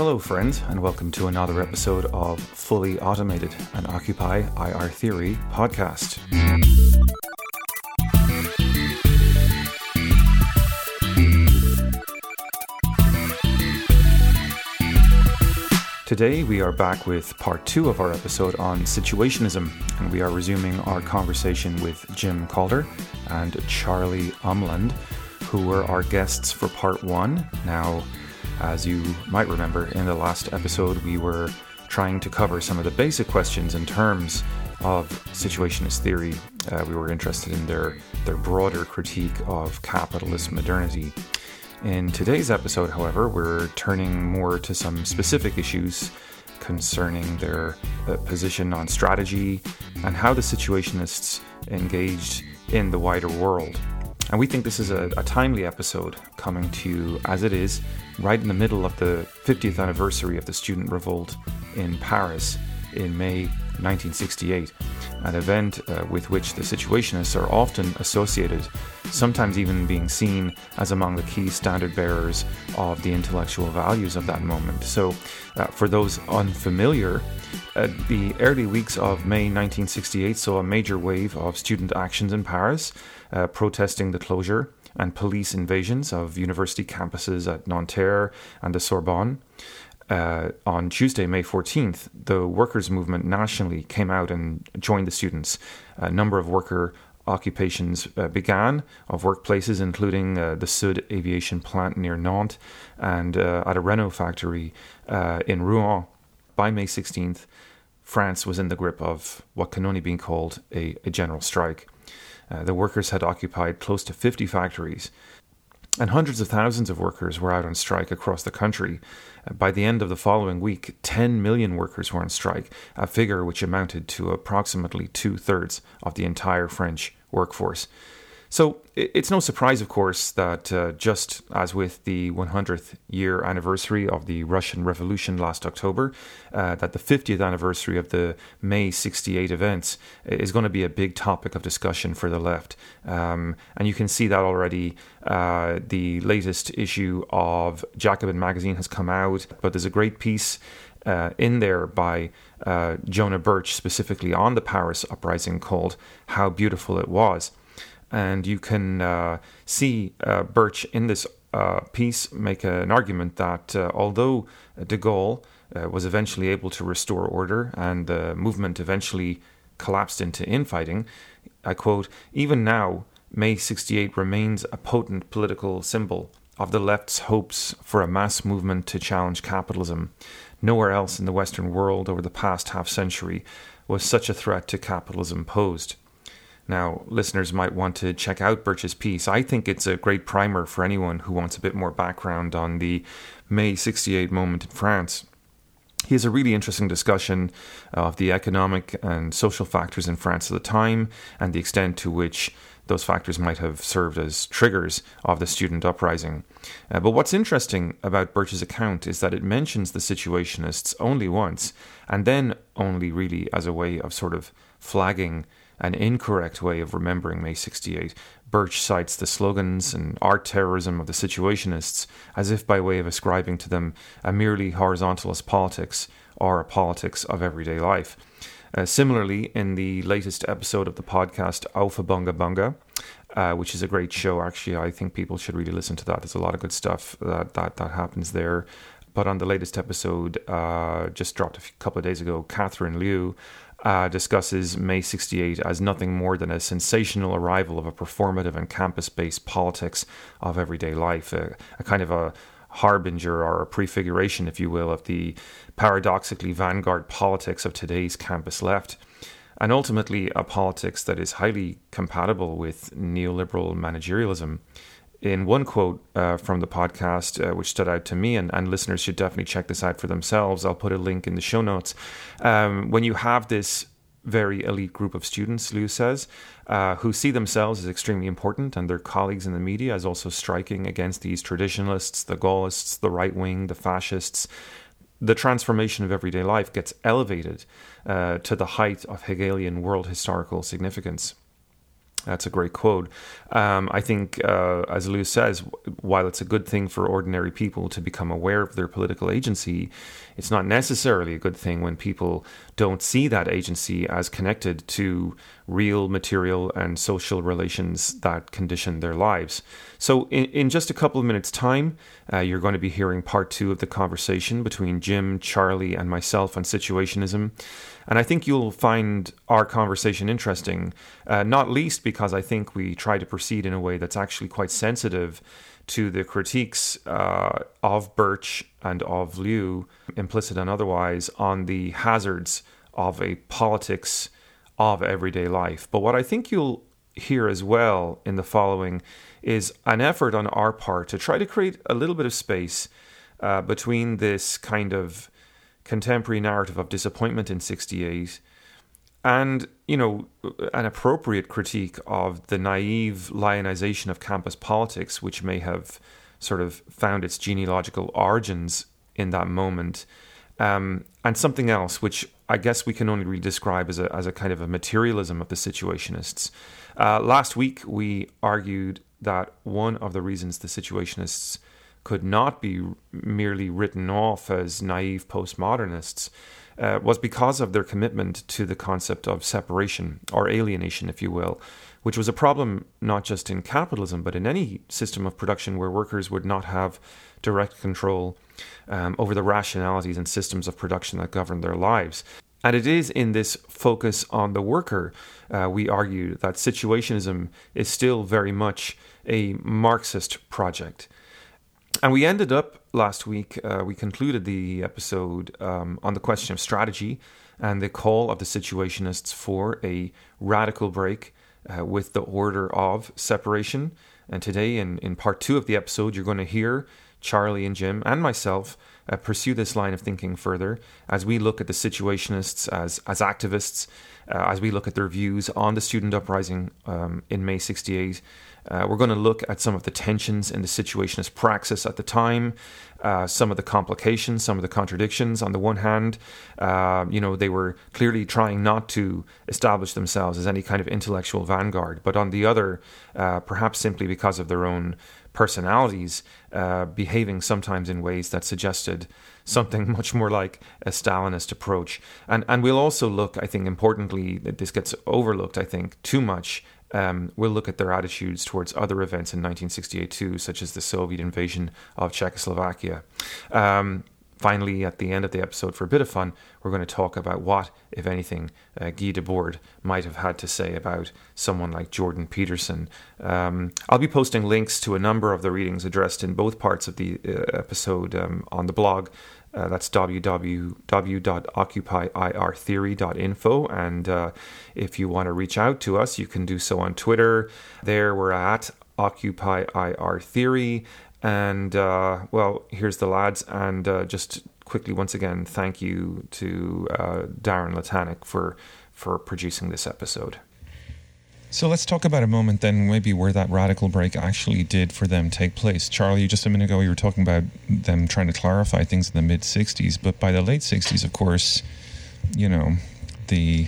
hello, friends, and welcome to another episode of Fully Automated, an Occupy IR Theory podcast. Today, we are back with part two of our episode on situationism, and we are resuming our conversation with Jim Calder and Charlie Umland, who were our guests for part one. Now, as you might remember, in the last episode, we were trying to cover some of the basic questions in terms of situationist theory. Uh, we were interested in their, their broader critique of capitalist modernity. In today's episode, however, we're turning more to some specific issues concerning their uh, position on strategy and how the situationists engaged in the wider world. And we think this is a, a, timely episode coming to you as it is right in the middle of the 50th anniversary of the student revolt in Paris in May 1968, an event uh, with which the situationists are often associated, sometimes even being seen as among the key standard bearers of the intellectual values of that moment. So, uh, for those unfamiliar, uh, the early weeks of May 1968 saw a major wave of student actions in Paris, uh, protesting the closure and police invasions of university campuses at Nanterre and the Sorbonne uh, on Tuesday, May 14th, the workers' movement nationally came out and joined the students. A number of worker occupations uh, began of workplaces, including uh, the Sud aviation plant near Nantes and uh, at a Renault factory uh, in Rouen. By May 16th, France was in the grip of what can only be called a, a general strike. Uh, the workers had occupied close to 50 factories and hundreds of thousands of workers were out on strike across the country. By the end of the following week, 10 million workers were on strike, a figure which amounted to approximately two thirds of the entire French workforce. So it's no surprise, of course, that uh, just as with the 100th year anniversary of the Russian Revolution last October, uh, that the 50th anniversary of the May 68 events is going to be a big topic of discussion for the left. Um, and you can see that already. Uh, the latest issue of Jacobin magazine has come out, but there's a great piece uh, in there by uh, Jonah Birch specifically on the Paris uprising called How Beautiful It Was. And you can uh, see uh, Birch in this uh, piece make an argument that uh, although de Gaulle uh, was eventually able to restore order and the movement eventually collapsed into infighting, I quote, even now, May 68 remains a potent political symbol of the left's hopes for a mass movement to challenge capitalism. Nowhere else in the Western world over the past half century was such a threat to capitalism posed. Now, listeners might want to check out Birch's piece. I think it's a great primer for anyone who wants a bit more background on the May 68 moment in France. He has a really interesting discussion of the economic and social factors in France at the time and the extent to which those factors might have served as triggers of the student uprising. Uh, but what's interesting about Birch's account is that it mentions the situationists only once, and then only really as a way of sort of flagging an incorrect way of remembering May 68. Birch cites the slogans and art terrorism of the situationists as if by way of ascribing to them a merely horizontalist politics or a politics of everyday life. Uh, similarly, in the latest episode of the podcast Aufhebunga Bunga, uh, which is a great show, actually, I think people should really listen to that. There's a lot of good stuff that that, that happens there. But on the latest episode, uh, just dropped a couple of days ago, Catherine Liu uh, discusses May 68 as nothing more than a sensational arrival of a performative and campus based politics of everyday life, a, a, kind of a harbinger or a prefiguration, if you will, of the paradoxically vanguard politics of today's campus left. And ultimately, a politics that is highly compatible with neoliberal managerialism in one quote uh, from the podcast, uh, which stood out to me, and, and, listeners should definitely check this out for themselves. I'll put a link in the show notes. Um, when you have this very elite group of students, Liu says, uh, who see themselves as extremely important and their colleagues in the media as also striking against these traditionalists, the Gaullists, the right wing, the fascists. The transformation of everyday life gets elevated uh, to the height of Hegelian world historical significance. That's a great quote. Um, I think, uh, as Liu says, while it's a good thing for ordinary people to become aware of their political agency, it's not necessarily a good thing when people don't see that agency as connected to real material and social relations that condition their lives. So, in, in just a couple of minutes' time, uh, you're going to be hearing part two of the conversation between Jim, Charlie, and myself on situationism. And I think you'll find our conversation interesting, uh, not least because I think we try to proceed in a way that's actually quite sensitive to the critiques uh, of Birch and of Liu, implicit and otherwise, on the hazards of a politics of everyday life. But what I think you'll hear as well in the following is an effort on our part to try to create a little bit of space uh, between this kind of contemporary narrative of disappointment in 68 and you know an appropriate critique of the naive lionization of campus politics which may have sort of found its genealogical origins in that moment um, and something else which I guess we can only really describe as a, as a kind of a materialism of the situationists. Uh, last week, we argued that one of the reasons the situationists could not be merely written off as naive postmodernists uh, was because of their commitment to the concept of separation or alienation, if you will, which was a problem not just in capitalism but in any system of production where workers would not have direct control um, over the rationalities and systems of production that govern their lives. And it is in this focus on the worker, uh, we argue that situationism is still very much a Marxist project. And we ended up last week, uh, we concluded the episode um, on the question of strategy and the call of the situationists for a radical break uh, with the order of separation. And today, in, in part two of the episode, you're going to hear Charlie and Jim and myself uh, pursue this line of thinking further as we look at the situationists as, as activists, uh, as we look at their views on the student uprising um, in May 68 uh, we're going to look at some of the tensions in the situationist praxis at the time, uh, some of the complications, some of the contradictions. On the one hand, uh, you know, they were clearly trying not to establish themselves as any kind of intellectual vanguard, but on the other, uh, perhaps simply because of their own personalities, uh, behaving sometimes in ways that suggested something much more like a Stalinist approach. And and we'll also look, I think, importantly, that this gets overlooked, I think, too much um, we'll look at their attitudes towards other events in 1968 too, such as the Soviet invasion of Czechoslovakia. Um, finally, at the end of the episode, for a bit of fun, we're going to talk about what, if anything, uh, Guy Debord might have had to say about someone like Jordan Peterson. Um, I'll be posting links to a number of the readings addressed in both parts of the uh, episode um, on the blog. Uh, that's www.occupyirtheory.info. And uh, if you want to reach out to us, you can do so on Twitter. There we're at Occupy IR Theory. And uh, well, here's the lads. And uh, just quickly, once again, thank you to uh, Darren Latanic for, for producing this episode. So let's talk about a moment then, maybe where that radical break actually did for them take place. Charlie, just a minute ago, you were talking about them trying to clarify things in the mid 60s, but by the late 60s, of course, you know, the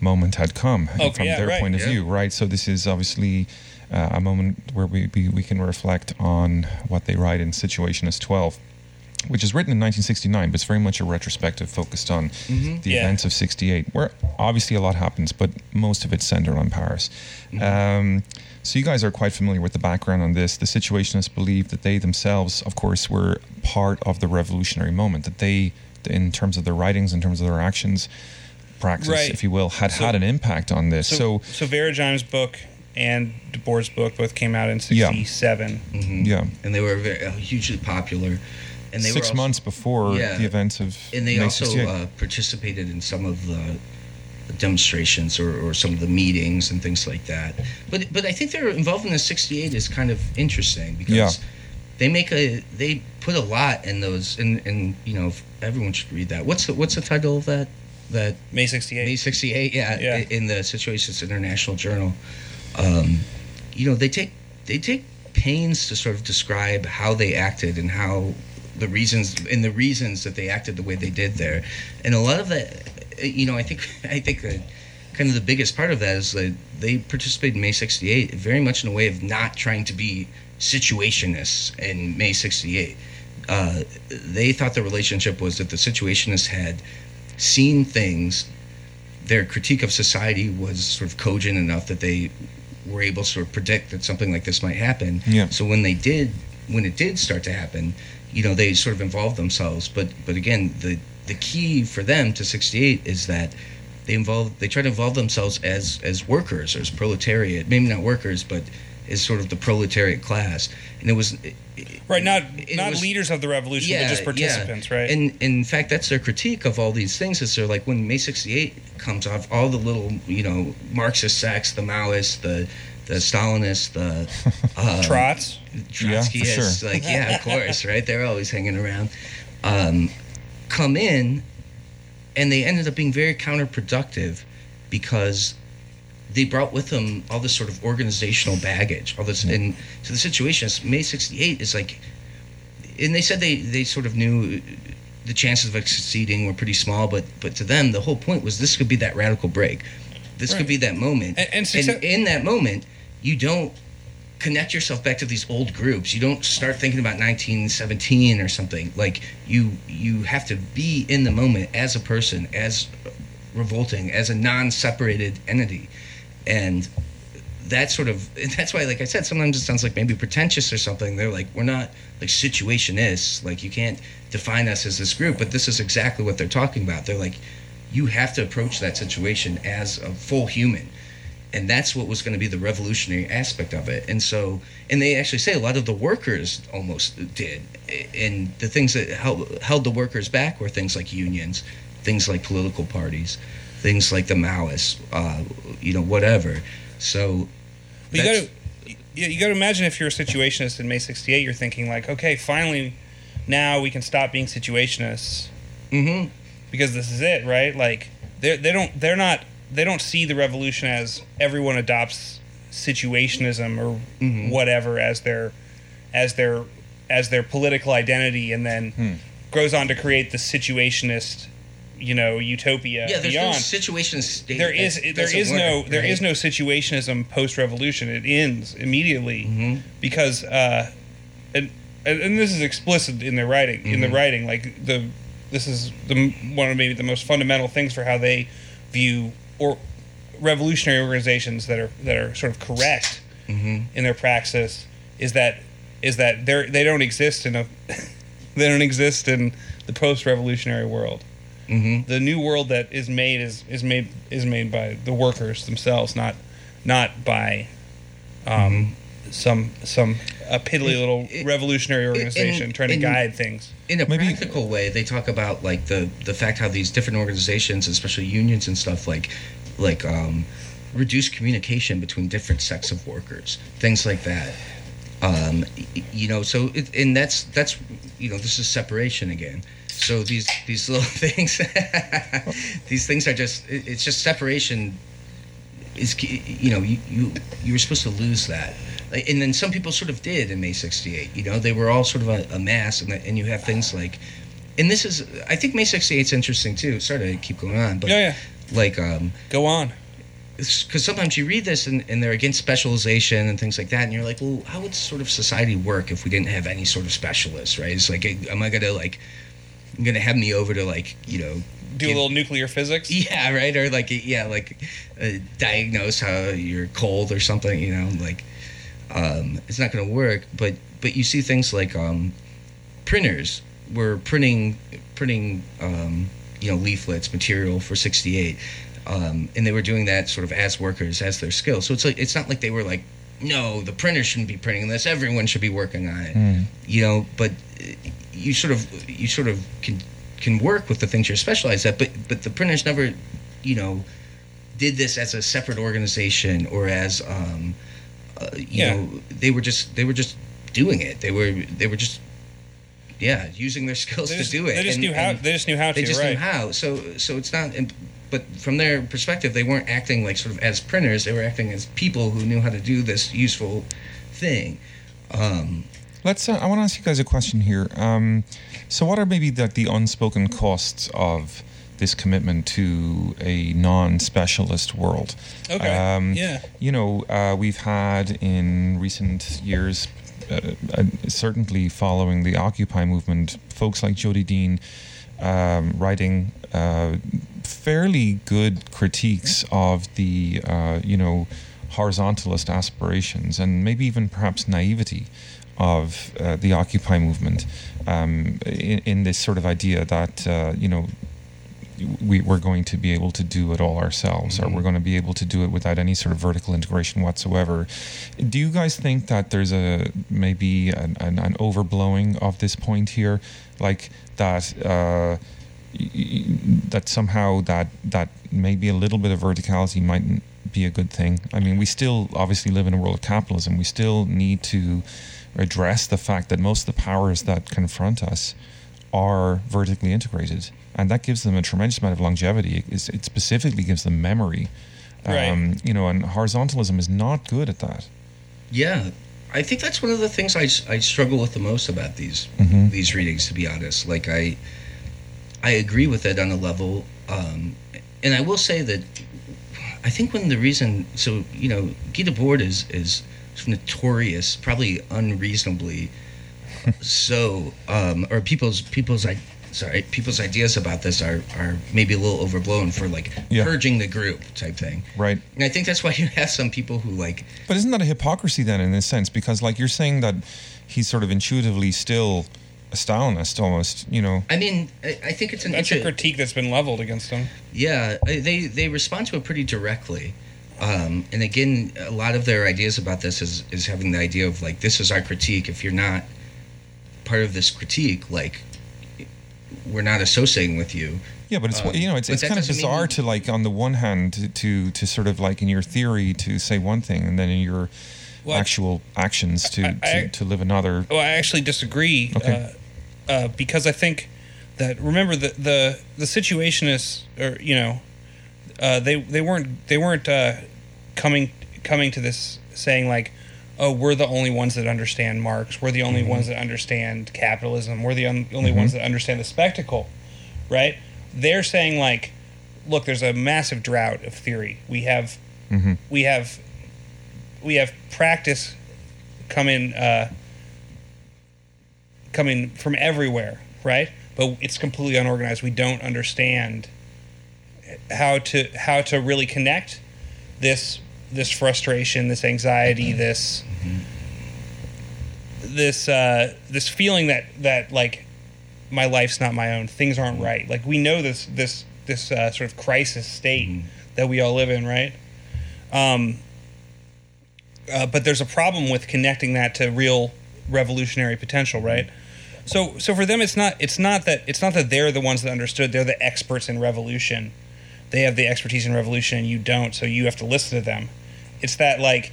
moment had come oh, from yeah, their right, point of yeah. view, right? So this is obviously uh, a moment where we, we, we can reflect on what they write in Situationist 12 which is written in 1969, but it's very much a retrospective focused on the Mm-hmm. Yeah. events of 68, where obviously a lot happens, but most of it's centered on Paris. Mm-hmm. Um, so you guys are quite familiar with the background on this. The Situationists believe that they themselves, of course, were part of the revolutionary moment, that they, in terms of their writings, in terms of their actions, praxis, Right. if you will, had So- had an impact on this. So, So, so Vaneigem's book and Debord's book both came out in Yeah. '67. yeah, and they were very, uh, hugely popular. And they six were also, months before Yeah. the events of and they May also uh, participated in some of the demonstrations or, or some of the meetings and things like that. But but I think their involvement in '68 is kind of interesting because Yeah. they make a they put a lot in those and and you know everyone should read that. What's the what's the title of that that May '68. May 68, yeah, Yeah. in the Situationist International Journal. Um, you know, they take they take pains to sort of describe how they acted and how the reasons and the reasons that they acted the way they did there. And a lot of that, you know, I think I think that kind of the biggest part of that is that they participated in May 68 very much in a way of not trying to be situationists in May 68. Uh, they thought the relationship was that the situationists had seen things, their critique of society was sort of cogent enough that they were able to sort of predict that something like this might happen. Yeah. So when they did, when it did start to happen, you know, they sort of involved themselves. But but again, the the key for them to 68 is that they involve they try to involve themselves as as workers or as proletariat maybe not workers but as sort of the proletariat class and it was Right, not not was- leaders of the revolution, but just participants, right? and in fact that's their critique of all these things is they're like when may 68 comes off all the little you know marxist sects the maoists the the stalinists the um, Trots. Trotsky Yeah, sure. like, yeah, of course, right? They're always hanging around. Um, come in, and they ended up being very counterproductive because they brought with them all this sort of organizational baggage. All this, and so the situation is May '68 is like, and they said they they sort of knew uh, the chances of succeeding were pretty small, but but to them the whole point was this could be that radical break. This Right. could be that moment, And- and success- in that moment, you don't connect yourself back to these old groups. You don't start thinking about 1917 or something. Like you you have to be in the moment as a person, as revolting, as a non-separated entity. And that sort of that's why like I said sometimes it sounds like maybe pretentious or something. They're like we're not like situationists. Like you can't define us as this group, but this is exactly what they're talking about. They're like you have to approach that situation as a full human and that's what was going to be the revolutionary aspect of it and so and they actually say a lot of the workers almost did and the things that held, held the workers back were things like unions things like political parties things like the maoists uh, you know whatever so But you got to you, got to imagine if you're a situationist in May '68, you're thinking like, okay, finally, now we can stop being situationists Mhm. because this is it, right? Like they they don't they're not they don't see the revolution as everyone adopts situationism or Mhm. whatever as their as their as their political identity, and then grows on to create the situationist, you know, utopia yeah there's beyond no situation state there is there doesn't no there right? is no situationism post revolution. It ends immediately Mhm. because uh, and, and this is explicit in their writing in the Mhm. writing like the this is the one of maybe the most fundamental things for how they view or revolutionary organizations that are that are sort of correct Mhm. in their praxis is that is that they they don't exist in a they don't exist in the post revolutionary world Mhm. the new world that is made is is made is made by the workers themselves, not not by um, some some a piddly little it- revolutionary organization in- trying to in- guide things. in a Maybe- practical way they talk about like the the fact how these different organizations especially unions and stuff like like um reduce communication between different sects of workers things like that um you know so it, and that's that's you know this is separation again so these these little things these things are just it- it's just separation is you know you you you were supposed to lose that Like, and then some people sort of did in may 68 you know they were all sort of a, a mass and, the, and you have things like and this is i think may 68 is interesting too sorry to keep going on but Yeah, yeah. like um Go on. because sometimes you read this and, and they're against specialization and things like that and you're like well how would sort of society work if we didn't have any sort of specialists right it's like am i gonna like gonna have me over to like you know Do a little nuclear physics. yeah, right. Or like, yeah, like uh, diagnose how you're cold or something. You know, like um, it's not going to work. But but you see things like um, printers were printing printing um, you know leaflets, material for '68, um, and they were doing that sort of as workers, as their skill. So it's like it's not like they were like, no, the printer shouldn't be printing this. Everyone should be working on it. Mm. You know, but you sort of you sort of can can work with the things you're specialized at, but but the printers never, you know, did this as a separate organization or as um, uh, you Yeah. know they were just they were just doing it. They were they were just yeah using their skills They to do it. they just And- knew how. and They just knew how they to. just right. knew how. So so it's not. But from their perspective, they weren't acting like sort of as printers. They were acting as people who knew how to do this useful thing. Um, Let's. Uh, I want to ask you guys a question here. Um, so, what are maybe the, the unspoken costs of this commitment to a non-specialist world. Okay. Um, yeah. You know, uh, we've had in recent years, uh, uh, certainly following the Occupy movement, folks like Jodi Dean um, writing uh, fairly good critiques of the, uh, you know, horizontalist aspirations and maybe even perhaps naivety of uh, the Occupy movement um, in, in, this sort of idea that, uh, you know, we, we're going to be able to do it all ourselves, mm-hmm. or we're going to be able to do it without any sort of vertical integration whatsoever. Do you guys think that there's a maybe an, an, an overblowing of this point here, like that? Uh, that somehow that that maybe a little bit of verticality mightn't be a good thing. I mean, we still obviously live in a world of capitalism. We still need to address the fact that most of the powers that confront us are vertically integrated and that gives them a tremendous amount of longevity. It, it specifically gives them memory. Right. Um, you know, and horizontalism is not good at that. Yeah, I think that's one of the things I, I struggle with the most about these mm-hmm. these readings. To be honest, like I I agree with it on a level, um, and I will say that I think when the reason so you know Guy Debord is is notorious, probably unreasonably so, um, or people's people's sorry, people's ideas about this are, are maybe a little overblown for like yeah. purging the group type thing. Right. And I think that's why you have some people who like. But isn't that a hypocrisy then, in a sense? Because like you're saying that he's sort of intuitively still a Stalinist almost, you know. I mean, I, I think it's an. That's a critique that's been leveled against him. Yeah, they they respond to it pretty directly. Um, and again, a lot of their ideas about this is, is having the idea of like, this is our critique. If you're not part of this critique, like, we're not associating with you. Yeah, but it's um, you know it's, it's kind of bizarre to like on the one hand to, to, to sort of like in your theory to say one thing and then in your well, actual actions to, I, I, to, to live another. Well, I actually disagree. Okay. Uh, uh, because I think that remember the the the situation is or you know uh, they they weren't they weren't uh, coming coming to this saying like oh, we're the only ones that understand Marx. We're the only mm-hmm. ones that understand capitalism. We're the un- only mm-hmm. ones that understand the spectacle, right? They're saying like, look, there's a massive drought of theory. We have, mm-hmm. we have, we have practice coming, uh, coming from everywhere, right? But it's completely unorganized. We don't understand how to how to really connect this this frustration, this anxiety, mm-hmm. this this uh, this feeling that that like my life's not my own, things aren't mm-hmm. right. Like we know this this this uh, sort of crisis state mm-hmm. that we all live in, right? Um, uh, but there's a problem with connecting that to real revolutionary potential, right? So so for them, it's not it's not that it's not that they're the ones that understood. They're the experts in revolution. They have the expertise in revolution, and you don't. So you have to listen to them. It's that like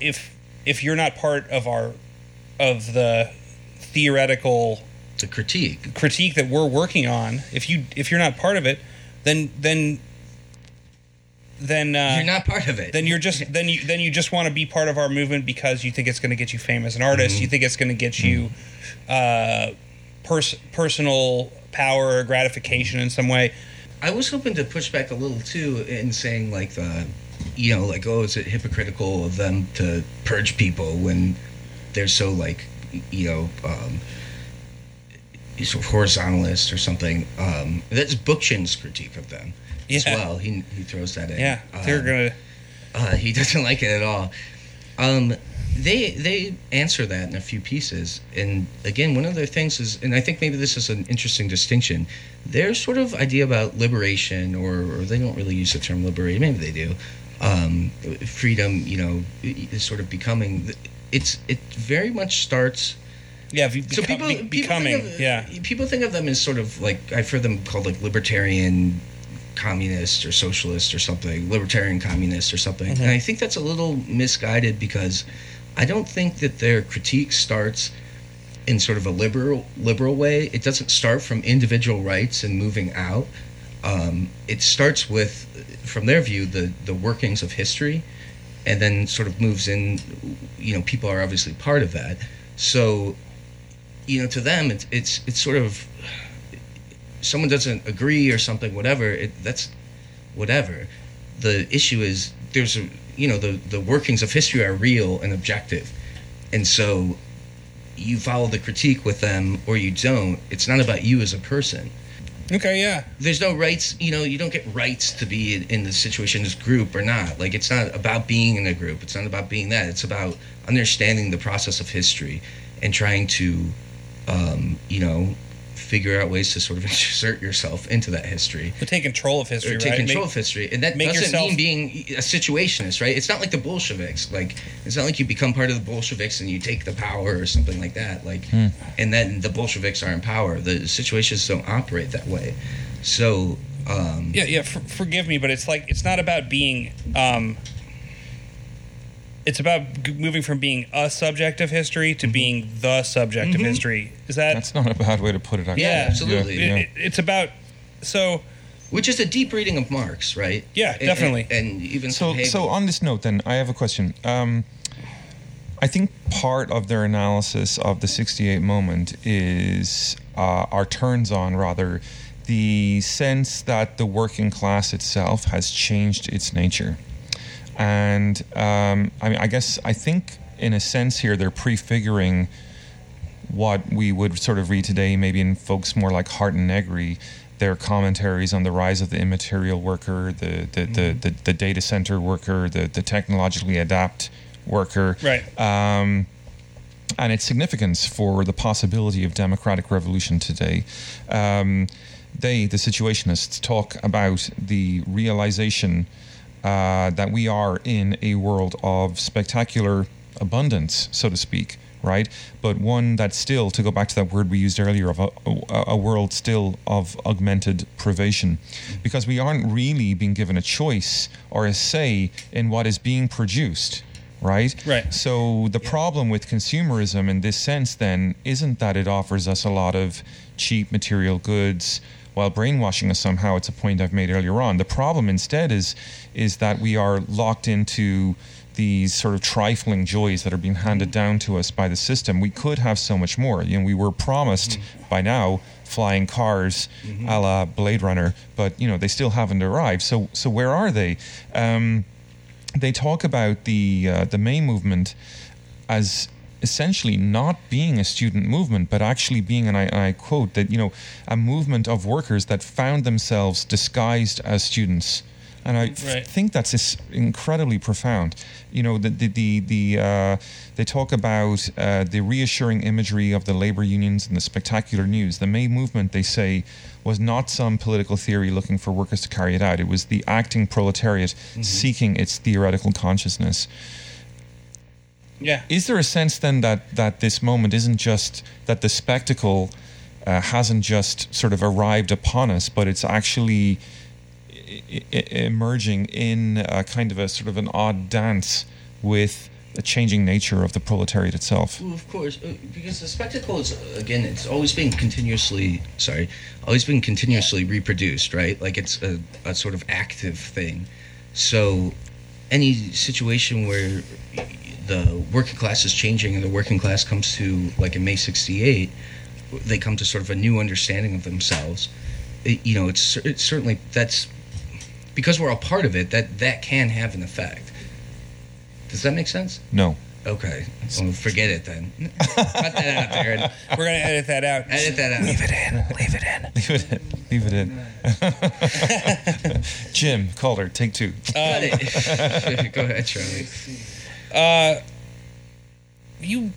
if if you're not part of our of the theoretical the critique critique that we're working on, if you if you're not part of it, then then then uh, you're not part of it. Then you're just then you then you just want to be part of our movement because you think it's going to get you fame as an artist. Mm-hmm. You think it's going to get mm-hmm. you uh, pers- personal power or gratification in some way. I was hoping to push back a little too in saying like the you know, like, oh, is it hypocritical of them to purge people when they're so like, you know, um, sort of horizontalist or something? Um, that's Bookchin's critique of them yeah. as well. He he throws that in. Yeah, they're um, gonna. Uh, he doesn't like it at all. Um, they they answer that in a few pieces, and again, one of the things is, and I think maybe this is an interesting distinction. Their sort of idea about liberation, or, or they don't really use the term liberation. Maybe they do um, freedom, you know, is sort of becoming. It's it very much starts. Yeah, beca- so people, be- becoming. People of, yeah, people think of them as sort of like I've heard them called like libertarian communist or socialist or something, libertarian communist or something. Mm-hmm. And I think that's a little misguided because I don't think that their critique starts in sort of a liberal liberal way. It doesn't start from individual rights and moving out. Um, it starts with from their view, the the workings of history, and then sort of moves in. You know, people are obviously part of that. So, you know, to them, it's it's it's sort of someone doesn't agree or something, whatever, it, that's whatever. The issue is there's a you know the the workings of history are real and objective, and so you follow the critique with them or you don't. It's not about you as a person. Okay, yeah. There's no rights, you know, you don't get rights to be in, in the situation as group or not. Like it's not about being in a group. It's not about being that. It's about understanding the process of history and trying to um, you know, figure out ways to sort of insert yourself into that history But take control of history, or take right? control Make- of history, and that doesn't yourself- mean being a situationist, right? It's not like the Bolsheviks. Like it's not like you become part of the Bolsheviks and you take the power or something like that. Like, and then the Bolsheviks are in power. The situations don't operate that way. So, um, Yeah, yeah. For, forgive me, but it's like it's not about being. Um, it's about g- moving from being a subject of history Mm-hmm. to being the subject of history. Is that? That's not a bad way to put it. Actually. Yeah, absolutely. It- Yeah. it- it's about. So which is a deep reading of Marx, right? Yeah, And- definitely. And, and even So, so on this note, then I have a question. Um, I think part of their analysis of the '68 moment is, uh, or turns on rather, the sense that the working class itself has changed its nature, and um, I mean, I guess I think in a sense here they're prefiguring what we would sort of read today, maybe in folks more like Hardt and Negri, their commentaries on the rise of the immaterial worker, the the, the, the, the data center worker, the, the technologically adapt worker, Right. Um, and its significance for the possibility of democratic revolution today. Um, they, the situationists, talk about the realization uh, that we are in a world of spectacular abundance, so to speak, right? But one that's still, to go back to that word we used earlier, of a, a, a world still of augmented privation, because we aren't really being given a choice or a say in what is being produced. Right? Right. So the problem with consumerism in this sense then isn't that it offers us a lot of cheap material goods while brainwashing us somehow. It's a point I've made earlier on. The problem instead is is that we are locked into these sort of trifling joys that are being handed down to us by the system. We could have so much more. You know, we were promised by now flying cars a la Blade Runner, but you know, they still haven't arrived. So so where are they? Um, they talk about the uh, the May movement as essentially not being a student movement, but actually being, and I, and I quote that you know, a movement of workers that found themselves disguised as students. And I Right. think that's is incredibly profound. You know, the the the, the uh, they talk about uh, the reassuring imagery of the labor unions and the spectacular news. The May movement, they say, was not some political theory looking for workers to carry it out. It was the acting proletariat seeking its theoretical consciousness. Yeah, Is there a sense then that that this moment isn't just that the spectacle uh, hasn't just sort of arrived upon us, but it's actually I- I- emerging in a kind of a sort of an odd dance with the changing nature of the proletariat itself? Well, of course, uh, because the spectacle is again, it's always been continuously sorry, always been continuously reproduced, right? Like it's a, a sort of active thing. So, any situation where the working class is changing and the working class comes to like in May '68, they come to sort of a new understanding of themselves. It, you know, it's cer- it's certainly that's because we're all part of it. That that can have an effect. Does that make sense? No. Okay. Well, forget it then. Cut that out, Darren. we're gonna edit that out. Edit that out. Leave it in. Leave it in. Leave it in. Leave it in. Jim, Calder, take two. Cut it. Go ahead, Charlie. Uh, you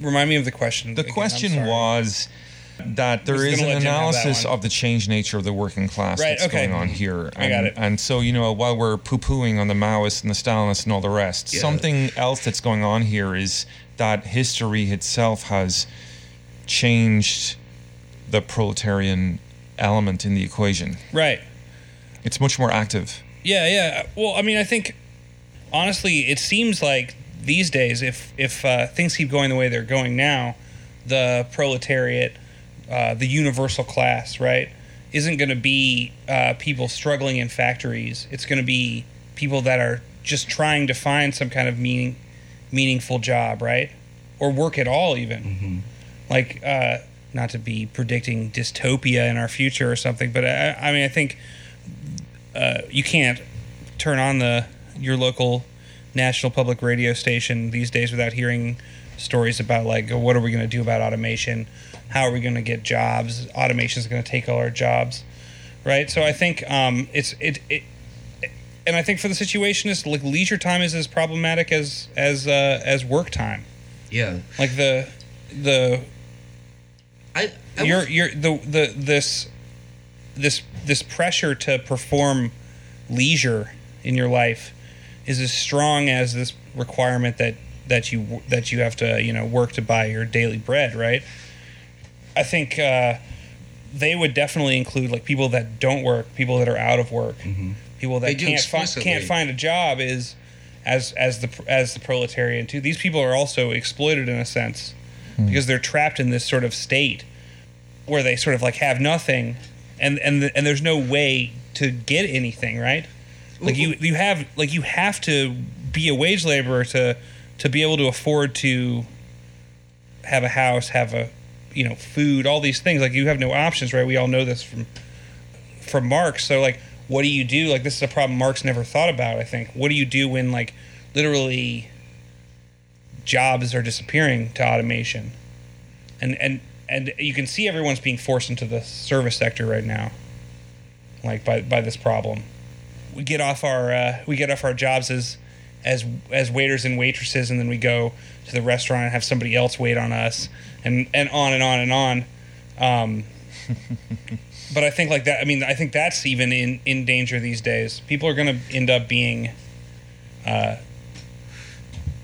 remind me of the question. The again, question was that there is an let Jim have that analysis of the changed nature of the working class Right, that's okay. going on here. I And, got it. And so, you know, while we're poo pooing on the Maoists and the Stalinists and all the rest, Yeah. something else that's going on here is that history itself has changed the proletarian element in the equation. right. It's much more active. Yeah, yeah. Well, I mean, I think honestly, it seems like these days, if if uh, things keep going the way they're going now, the proletariat, uh, the universal class, right, isn't going to be uh, people struggling in factories. It's going to be people that are just trying to find some kind of meaning, meaningful job, right, or work at all, even. Like, uh, not to be predicting dystopia in our future or something, but I, I mean, I think uh, you can't turn on the your local national public radio station these days without hearing stories about like what are we going to do about automation? How are we going to get jobs? Automation is going to take all our jobs right? So i think um, it's it, it and i think for the situationist like leisure time is as problematic as as uh, as work time. Yeah. like the the I, I you're you're the the this this this pressure to perform leisure in your life is as strong as this requirement that that you that you have to you know work to buy your daily bread right? I think uh, they would definitely include like people that don't work people that are out of work people that can't find can't find a job is as as the as the proletarian too. These people are also exploited in a sense because they're trapped in this sort of state where they sort of like have nothing and and and there's no way to get anything right like you you have like you have to be a wage laborer to to be able to afford to have a house have a you know food all these things. Like you have no options right? We all know this from from marx so like what do you do? Like this is a problem marx never thought about i think. What do you do when like literally jobs are disappearing to automation? And and and you can see everyone's being forced into the service sector right now like by by this problem we get off our uh, we get off our jobs as as as waiters and waitresses and then we go to the restaurant and have somebody else wait on us and and on and on and on. Um, but I think like that I mean I think that's even in in danger these days. People are going to end up being uh,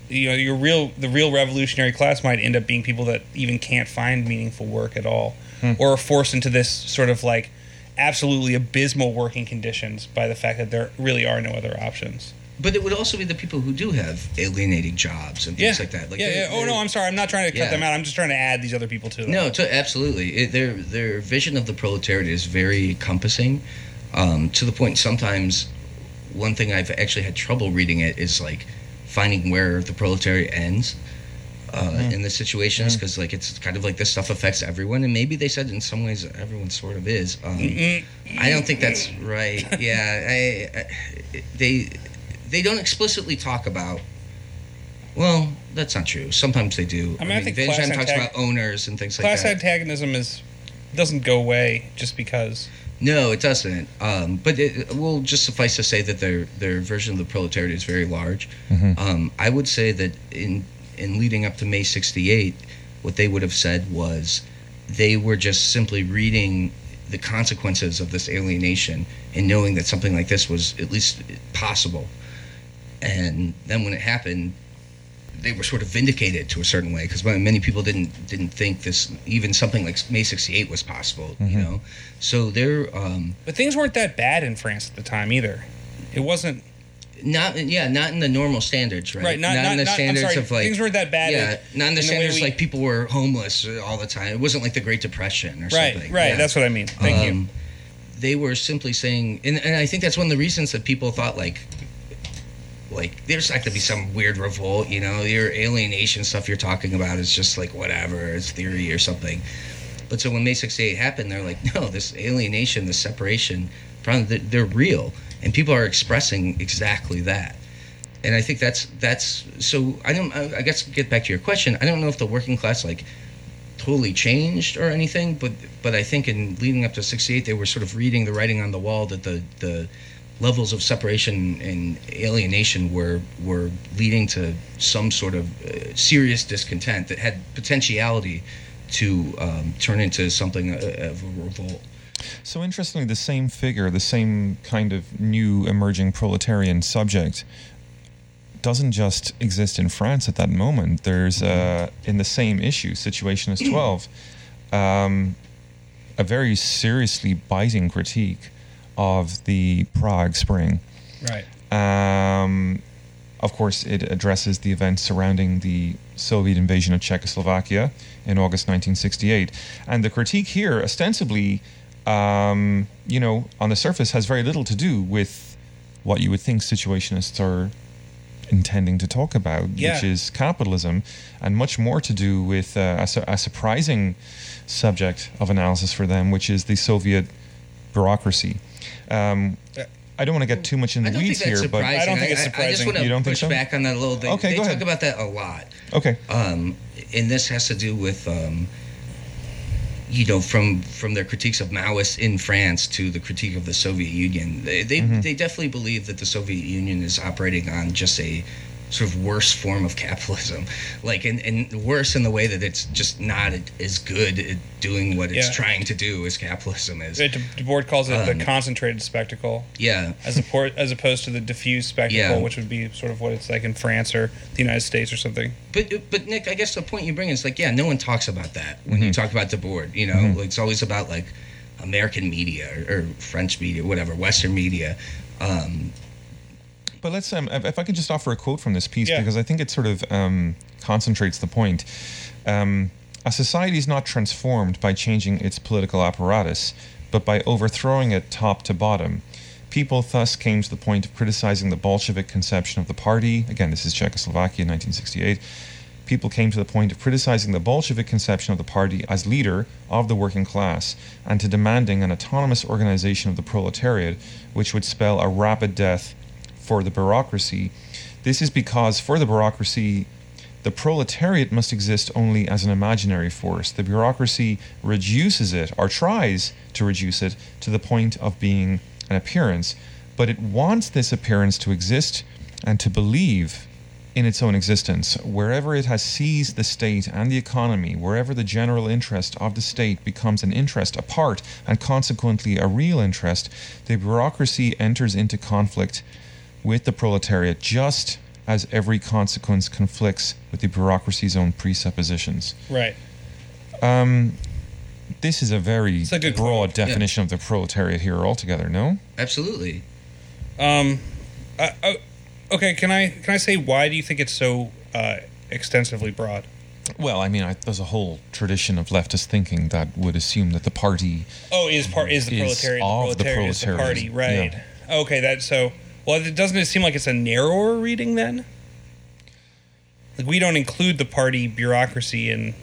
you know your real the real revolutionary class might end up being people that even can't find meaningful work at all or are forced into this sort of like absolutely abysmal working conditions by the fact that there really are no other options but it would also be the people who do have alienating jobs and things yeah like that. Like yeah, they're- yeah. oh no i'm sorry i'm not trying to cut Yeah. them out i'm just trying to add these other people to them No, to, absolutely. It, their their vision of the proletariat is very encompassing, um, to the point sometimes. One thing I've actually had trouble reading it is like finding where the proletariat ends uh, in the situations because like it's kind of like this stuff affects everyone and maybe they said in some ways everyone sort of is. Um, I don't think that's right. Yeah, I, I, they they don't explicitly talk about. Well, that's not true. Sometimes they do. I mean, I think Wittgenstein class talks antag- about owners and things like class that. Class antagonism is doesn't go away just because No, it doesn't. Um, but it will just suffice to say that their their version of the proletariat is very large. Um, I would say that in in leading up to May '68, what they would have said was they were just simply reading the consequences of this alienation and knowing that something like this was at least possible. And then when it happened, they were sort of vindicated to a certain way because many people didn't didn't think this even something like May '68 was possible. You know, so they're um, but things weren't that bad in france at the time either it wasn't not yeah not in the normal standards, right? right not, not, not, in the not standards sorry, of like things weren't that bad yeah, not in the way standards we- like people were homeless all the time. It wasn't like the Great Depression or right something. right Yeah. that's what i mean thank you Um, They were simply saying, and, and I think that's one of the reasons that people thought like, like there's not gonna be some weird revolt, you know, your alienation stuff you're talking about is just like whatever, it's theory or something. But so when May '68 happened, they're like, no, this alienation, this separation, problem, they're real, and people are expressing exactly that. And I think that's that's so. I don't. I guess get back to your question. I don't know if the working class like totally changed or anything, but but I think in leading up to '68, they were sort of reading the writing on the wall that the the levels of separation and alienation were were leading to some sort of uh, serious discontent that had potentiality to um, turn into something uh, of a revolt. So interestingly, the same figure, the same kind of new emerging proletarian subject, doesn't just exist in France at that moment. There's uh, in the same issue, Situationist 12, um, a very seriously biting critique of the Prague Spring. right Um, of course, it addresses the events surrounding the Soviet invasion of Czechoslovakia in August 1968. And the critique here, ostensibly, um, you know, on the surface, has very little to do with what you would think situationists are intending to talk about, Yeah. which is capitalism, and much more to do with uh, a, su- a surprising subject of analysis for them, which is the Soviet bureaucracy. Um, I don't want to get too much in the weeds think that's here, surprising. I don't think it's I, just surprising. want You don't to think push so? back on that a little. They, Okay, they go talk ahead. about that a lot. okay. um, and this has to do with um, you know from from their critiques of Maoists in France to the critique of the Soviet Union. They they, Mm-hmm. they definitely believe that the Soviet Union is operating on just a sort of worse form of capitalism, like and, and worse in the way that it's just not as good at doing what it's Yeah. trying to do as capitalism is. De Debord calls it Um, the concentrated spectacle, Yeah. as, appor- as opposed to the diffuse spectacle, Yeah. which would be sort of what it's like in France or the United States or something. But but Nick, I guess the point you bring is like, yeah, no one talks about that when Mm-hmm. you talk about Debord. You know, Like, it's always about like American media or, or French media, whatever, Western media. Um, But let's, um, if I could just offer a quote from this piece, Yeah. because I think it sort of um, concentrates the point. Um, a society is not transformed by changing its political apparatus, but by overthrowing it top to bottom. People thus came to the point of criticizing the Bolshevik conception of the party. Again, this is Czechoslovakia, 1968. People came to the point of criticizing the Bolshevik conception of the party as leader of the working class and to demanding an autonomous organization of the proletariat, which would spell a rapid death for the bureaucracy. This is because for the bureaucracy, the proletariat must exist only as an imaginary force. The bureaucracy reduces it, or tries to reduce it, to the point of being an appearance. But it wants this appearance to exist and to believe in its own existence. Wherever it has seized the state and the economy, wherever the general interest of the state becomes an interest apart and consequently a real interest, the bureaucracy enters into conflict with the proletariat just as every consequence conflicts with the bureaucracy's own presuppositions. Right. This is a very a good broad quote, definition of the proletariat here altogether, no? absolutely. Um, uh, uh, okay, can I can I say why do you think it's so uh, extensively broad? Well, I mean, I, there's a whole tradition of leftist thinking that would assume that the party Oh, is part is the Is proletariat of the the proletariat is the party, proletariat, right? Okay, that so well. It doesn't it seem like it's a narrower reading then? Like we don't include the party bureaucracy in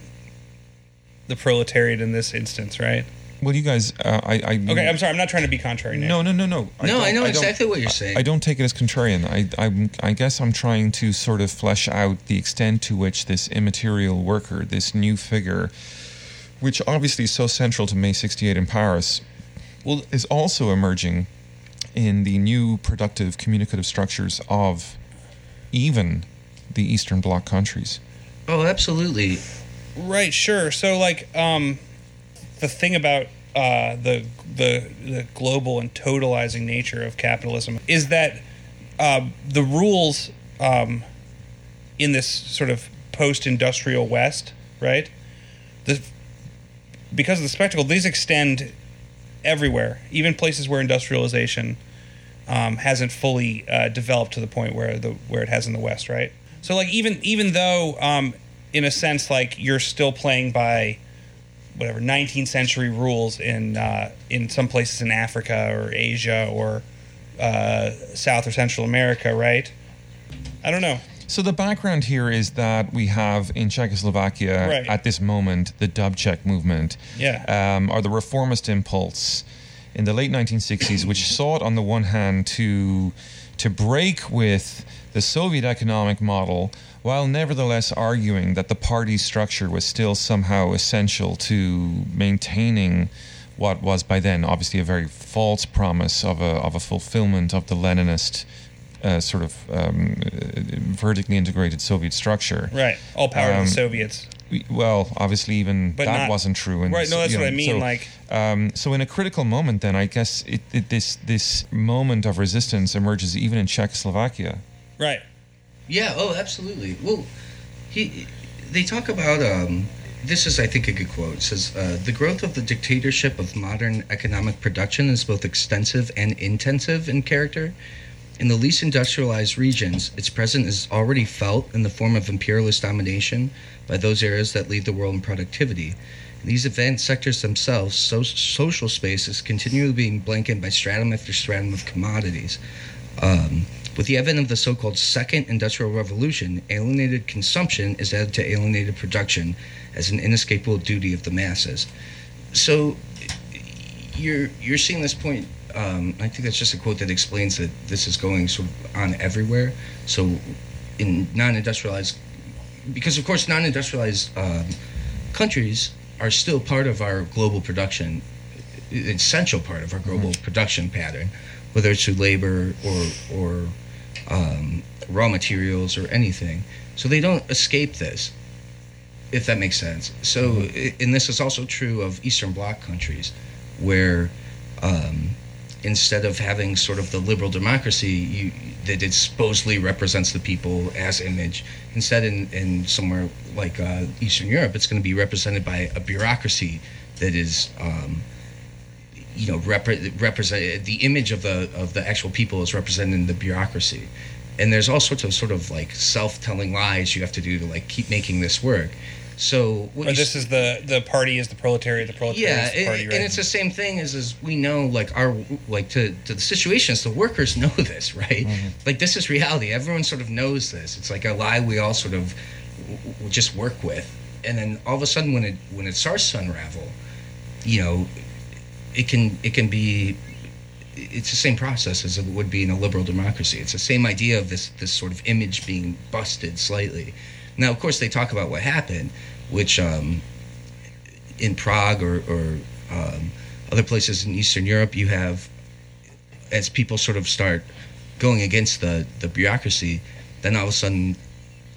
the proletariat in this instance, right? Well, you guys, uh, I, I. Okay, I'm sorry. I'm not trying to be contrary. Nick. No, no, no, no. no, I know don't- exactly what you're saying. I don't take it as contrarian. I, I, I guess I'm trying to sort of flesh out the extent to which this immaterial worker, this new figure, which obviously is so central to May 68 in Paris, Well, is also emerging in the new productive communicative structures of even the Eastern Bloc countries. oh, absolutely. Right, sure. So like um the thing about uh the the the global and totalizing nature of capitalism is that uh, the rules um in this sort of post-industrial west, right? The because of the spectacle, these extend everywhere, even places where industrialization um, hasn't fully uh, developed to the point where the where it has in the West, right? So like even even though um, in a sense like you're still playing by whatever 19th century rules in uh, in some places in Africa or Asia or uh, South or Central America, right? I don't know. So the background here is that we have in Czechoslovakia Right. at this moment the Dubček movement, Yeah. um, or the reformist impulse in the late 1960s, which sought on the one hand to to break with the Soviet economic model, while nevertheless arguing that the party structure was still somehow essential to maintaining what was by then obviously a very false promise of a of a fulfillment of the Leninist uh, sort of um, uh, vertically integrated Soviet structure. Right. All power to Um, the Soviets. We- Well, obviously, even But that not- wasn't true. And Right, no, that's you what know, I mean, So, like- um, so in a critical moment, then I guess it, it, this this moment of resistance emerges even in Czechoslovakia. Right. Yeah. Oh, absolutely. Well, he they talk about um, this is I think a good quote. It says uh, the growth of the dictatorship of modern economic production is both extensive and intensive in character. In the least industrialized regions, its presence is already felt in the form of imperialist domination by those areas that lead the world in productivity. In these advanced sectors themselves, so- social space is continually being blanketed by stratum after stratum of commodities. Um, With the advent of the so called Second Industrial Revolution, alienated consumption is added to alienated production as an inescapable duty of the masses. So you're, you're seeing this point. Um, I think that's just a quote that explains that this is going sort of on everywhere. So in non industrialized, because of course, non industrialized um, countries are still part of our global production, essential part of our global mm-hmm. production pattern, whether it's through labor or or um, raw materials or anything. So they don't escape this, if that makes sense. So, mm-hmm. and this is also true of Eastern Bloc countries, where um, instead of having sort of the liberal democracy you, that it supposedly represents the people as image, instead in, in somewhere like uh, Eastern Europe, it's going to be represented by a bureaucracy that is. Um, you know, repre- represent the image of the of the actual people is represented in the bureaucracy, and there's all sorts of sort of like self-telling lies you have to do to like keep making this work. So this is the the party is the proletariat, the proletariat yeah, is the party, it, right? and it's the same thing as as we know like our like to to the situations the workers know this right? Mm-hmm. like this is reality. Everyone sort of knows this. It's like a lie we all sort of w- just work with. And then all of a sudden when it when it starts to unravel you know it can it can be it's the same process as it would be in a liberal democracy. It's the same idea of this this sort of image being busted slightly now, of course, they talk about what happened, which um, in Prague or, or um, other places in Eastern Europe, you have, as people sort of start going against the, the bureaucracy, then all of a sudden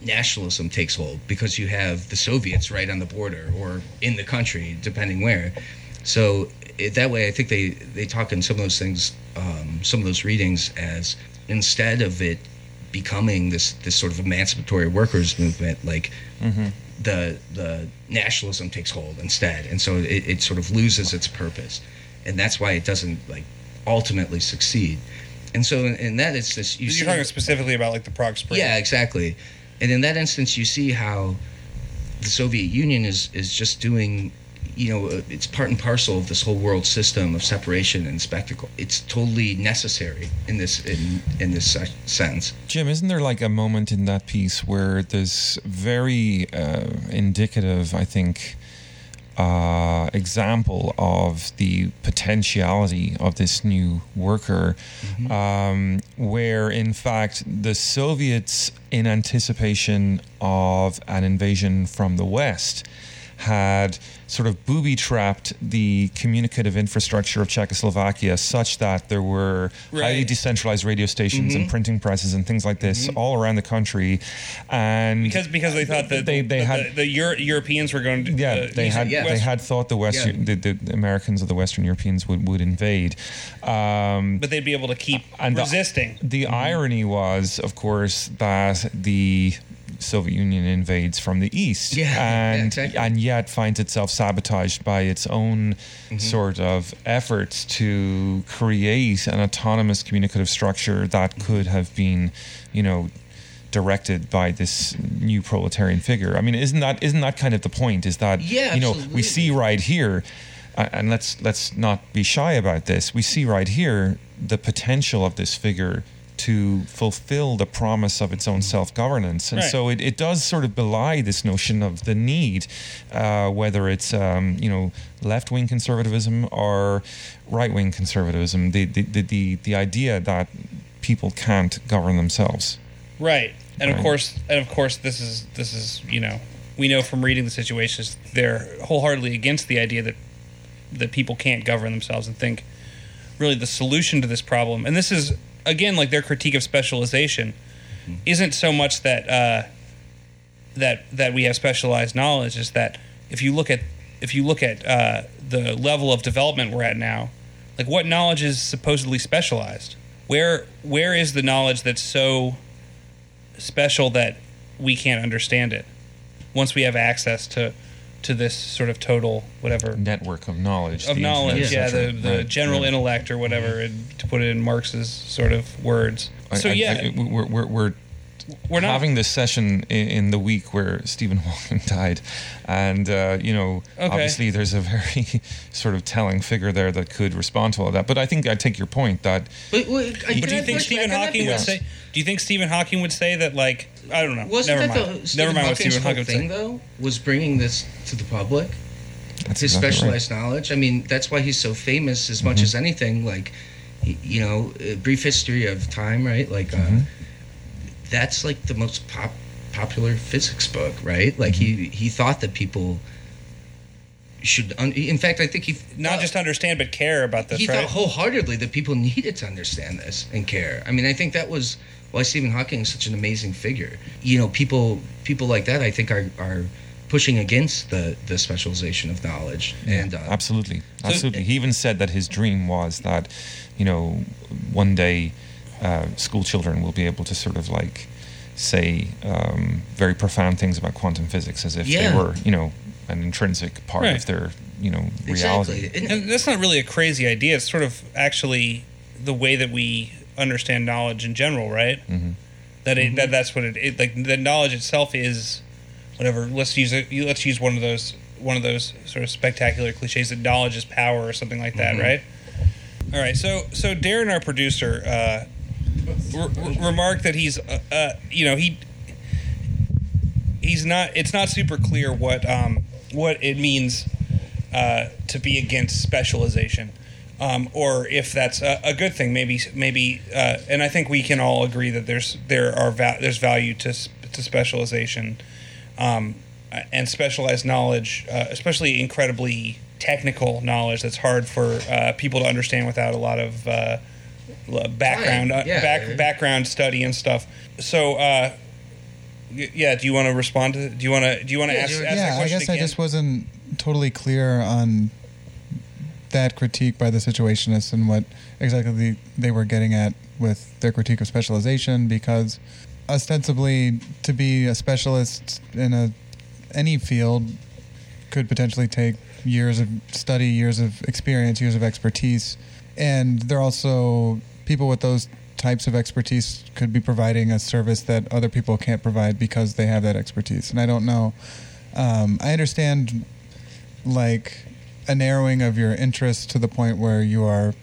nationalism takes hold because you have the Soviets right on the border or in the country, depending where. So it, that way, I think they, they talk in some of those things, um, some of those readings, as instead of it becoming this this sort of emancipatory workers movement like mm-hmm. the the nationalism takes hold instead. And so it, it sort of loses its purpose. And that's why it doesn't like ultimately succeed. And so in, in that instance you are talking specifically about like the prague spring. Yeah exactly. And in that instance you see how the soviet union is is just doing you know, it's part and parcel of this whole world system of separation and spectacle. It's totally necessary in this in in this sense. Jim, isn't there like a moment in that piece where there's very uh, indicative, I think, uh, example of the potentiality of this new worker, mm-hmm. um, where in fact the Soviets, in anticipation of an invasion from the West, had sort of booby trapped the communicative infrastructure of Czechoslovakia such that there were right. highly decentralized radio stations mm-hmm. and printing presses and things like this mm-hmm. all around the country. And because because they thought that they, they the, had the, the Euro- Europeans were going to yeah uh, they had yeah. they had thought the Western yeah. the, the, Americans or the Western Europeans would would invade, um, but they'd be able to keep and resisting. The, the mm-hmm. irony was, of course, that the Soviet Union invades from the east, yeah, and yeah, exactly. and yet finds itself sabotaged by its own mm-hmm. sort of efforts to create an autonomous communicative structure that could have been, you know, directed by this new proletarian figure. I mean, isn't that isn't that kind of the point? Is that yeah, you know absolutely. we see right here, and let's let's not be shy about this. We see right here the potential of this figure to fulfill the promise of its own self governance. And right. so it, it does sort of belie this notion of the need, uh, whether it's, um, you know, left wing conservatism or right wing conservatism, the, the, the, the, the idea that people can't govern themselves. Right. And right. of course, and of course, this is this is you know we know from reading the situationists they're wholeheartedly against the idea that that people can't govern themselves and think really the solution to this problem. And this is again, like their critique of specialization mm-hmm. isn't so much that uh, that that we have specialized knowledge. Is that if you look at if you look at uh, the level of development we're at now, like what knowledge is supposedly specialized? Where where is the knowledge that's so special that we can't understand it? Once we have access to to this sort of total whatever network of knowledge of knowledge, yeah, the the right. general yeah. intellect or whatever, mm-hmm. to put it in Marx's sort of words. I, so I, yeah, I, we're, we're, we're We're not- having this session in, in the week where Stephen Hawking died, and uh, you know, Okay. obviously there's a very sort of telling figure there that could respond to all that. But I think I take your point that But, wait, But do you think Stephen Hawking would say? Do you think Stephen Hawking would say that? Like, I don't know. Wasn't Never that mind. the Stephen Never mind what Hawking's Stephen whole Hawking would thing, say. though? Was bringing this to the public. that's his exactly right. specialized knowledge. I mean, that's why he's so famous as Mm-hmm. much as anything. Like, you know, a brief history of time, right? Like, Mm-hmm. uh, that's like the most pop popular physics book, right? Like, Mm-hmm. he he thought that people should. Un- in fact, I think he Not just understand, but care about this, he right? thought wholeheartedly that people needed to understand this and care. I mean, I think that was why Stephen Hawking is such an amazing figure. You know, people people like that, I think, are are pushing against the the specialization of knowledge. and uh, Absolutely, absolutely. he even said that his dream was that, you know, one day, uh, school children will be able to sort of like say um, very profound things about quantum physics as if Yeah. they were, you know, an intrinsic part Right. of their, you know, reality. exactly. And- And that's not really a crazy idea. It's sort of actually the way that we understand knowledge in general, right? Mm-hmm. That it, that that's what it, it like. The knowledge itself is whatever. Let's use it. Let's use one of those one of those sort of spectacular cliches that knowledge is power or something like that, right? All right. So so Darren, our producer, uh, re- re- remarked that he's uh, uh, you know he he's not. It's not super clear what um, what it means uh, to be against specialization, um, or if that's a, a good thing. Maybe maybe, uh, and I think we can all agree that there's there are va- there's value to to specialization, um, and specialized knowledge, uh, especially incredibly technical knowledge that's hard for uh, people to understand without a lot of uh, background Right, uh, yeah. back, background study and stuff. So. Uh, y- yeah, do you want to respond to? Do you want to? Do you want to Yeah, ask, do ask it. that yeah, I question guess I just wasn't totally clear on that critique by the situationists and what exactly they were getting at with their critique of specialization because ostensibly to be a specialist in a any field could potentially take years of study, years of experience, years of expertise. And they're also people with those types of expertise could be providing a service that other people can't provide because they have that expertise. And I don't know. Um, I understand like a narrowing of your interest to the point where you are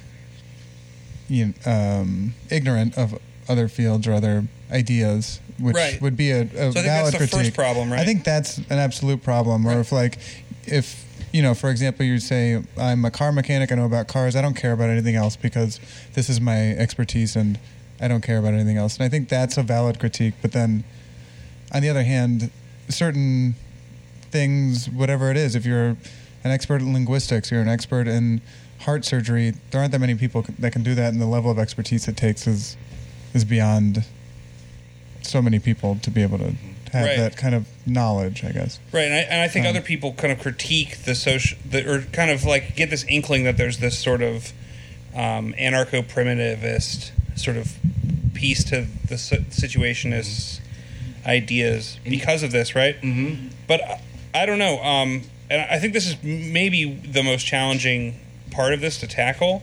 you um, ignorant of other fields or other ideas, which Right. would be a, a So I think valid that's the critique. first problem, right? I think that's an absolute problem. Or Right. if like if you know, for example, you say I'm a car mechanic, I know about cars, I don't care about anything else because this is my expertise and I don't care about anything else. And I think that's a valid critique. But then on the other hand, certain things, whatever it is, if you're an expert in linguistics, you're an expert in heart surgery, there aren't that many people that can do that, and the level of expertise it takes is is beyond so many people to be able to have Right. that kind of knowledge, I guess. Right, and I, and I think Um, other people kind of critique the social, the, or kind of like get this inkling that there's this sort of um, anarcho-primitivist sort of piece to the si- situationist ideas because of this, right? Mm-hmm. But I, I don't know, um, and I think this is maybe the most challenging part of this to tackle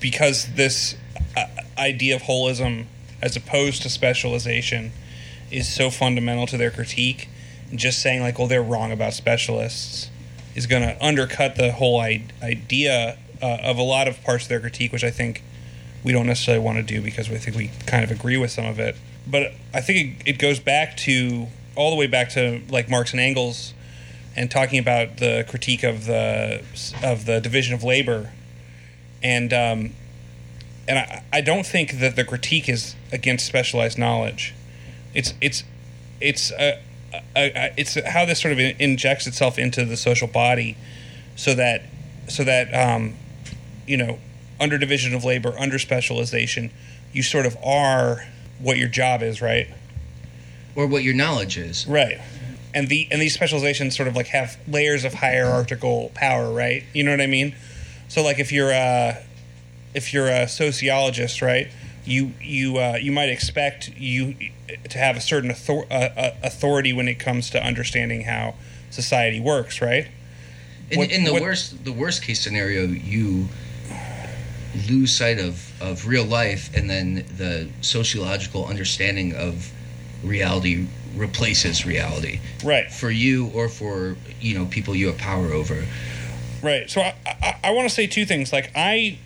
because this uh, idea of holism as opposed to specialization is so fundamental to their critique. Just saying like, "Well, they're wrong about specialists," is going to undercut the whole I- idea uh, of a lot of parts of their critique, which I think we don't necessarily want to do because we think we kind of agree with some of it. But I think it, it goes back to all the way back to like Marx and Engels and talking about the critique of the of the division of labor and um, and I, I don't think that the critique is against specialized knowledge. It's it's it's a, a, a, it's how this sort of injects itself into the social body, so that so that um, you know under division of labor, under specialization, you sort of are what your job is, right? or what your knowledge is. Right. And the and these specializations sort of like have layers of hierarchical power, right? You know what I mean? So like if you're a if you're a sociologist, right? You you uh, you might expect you to have a certain author- uh, uh, authority when it comes to understanding how society works, right? In, What- in the what- worst, the worst case scenario, you lose sight of, of real life, and then the sociological understanding of reality replaces reality Right. for you or for you know people you have power over. Right. So I, I, I want to say two things. Like I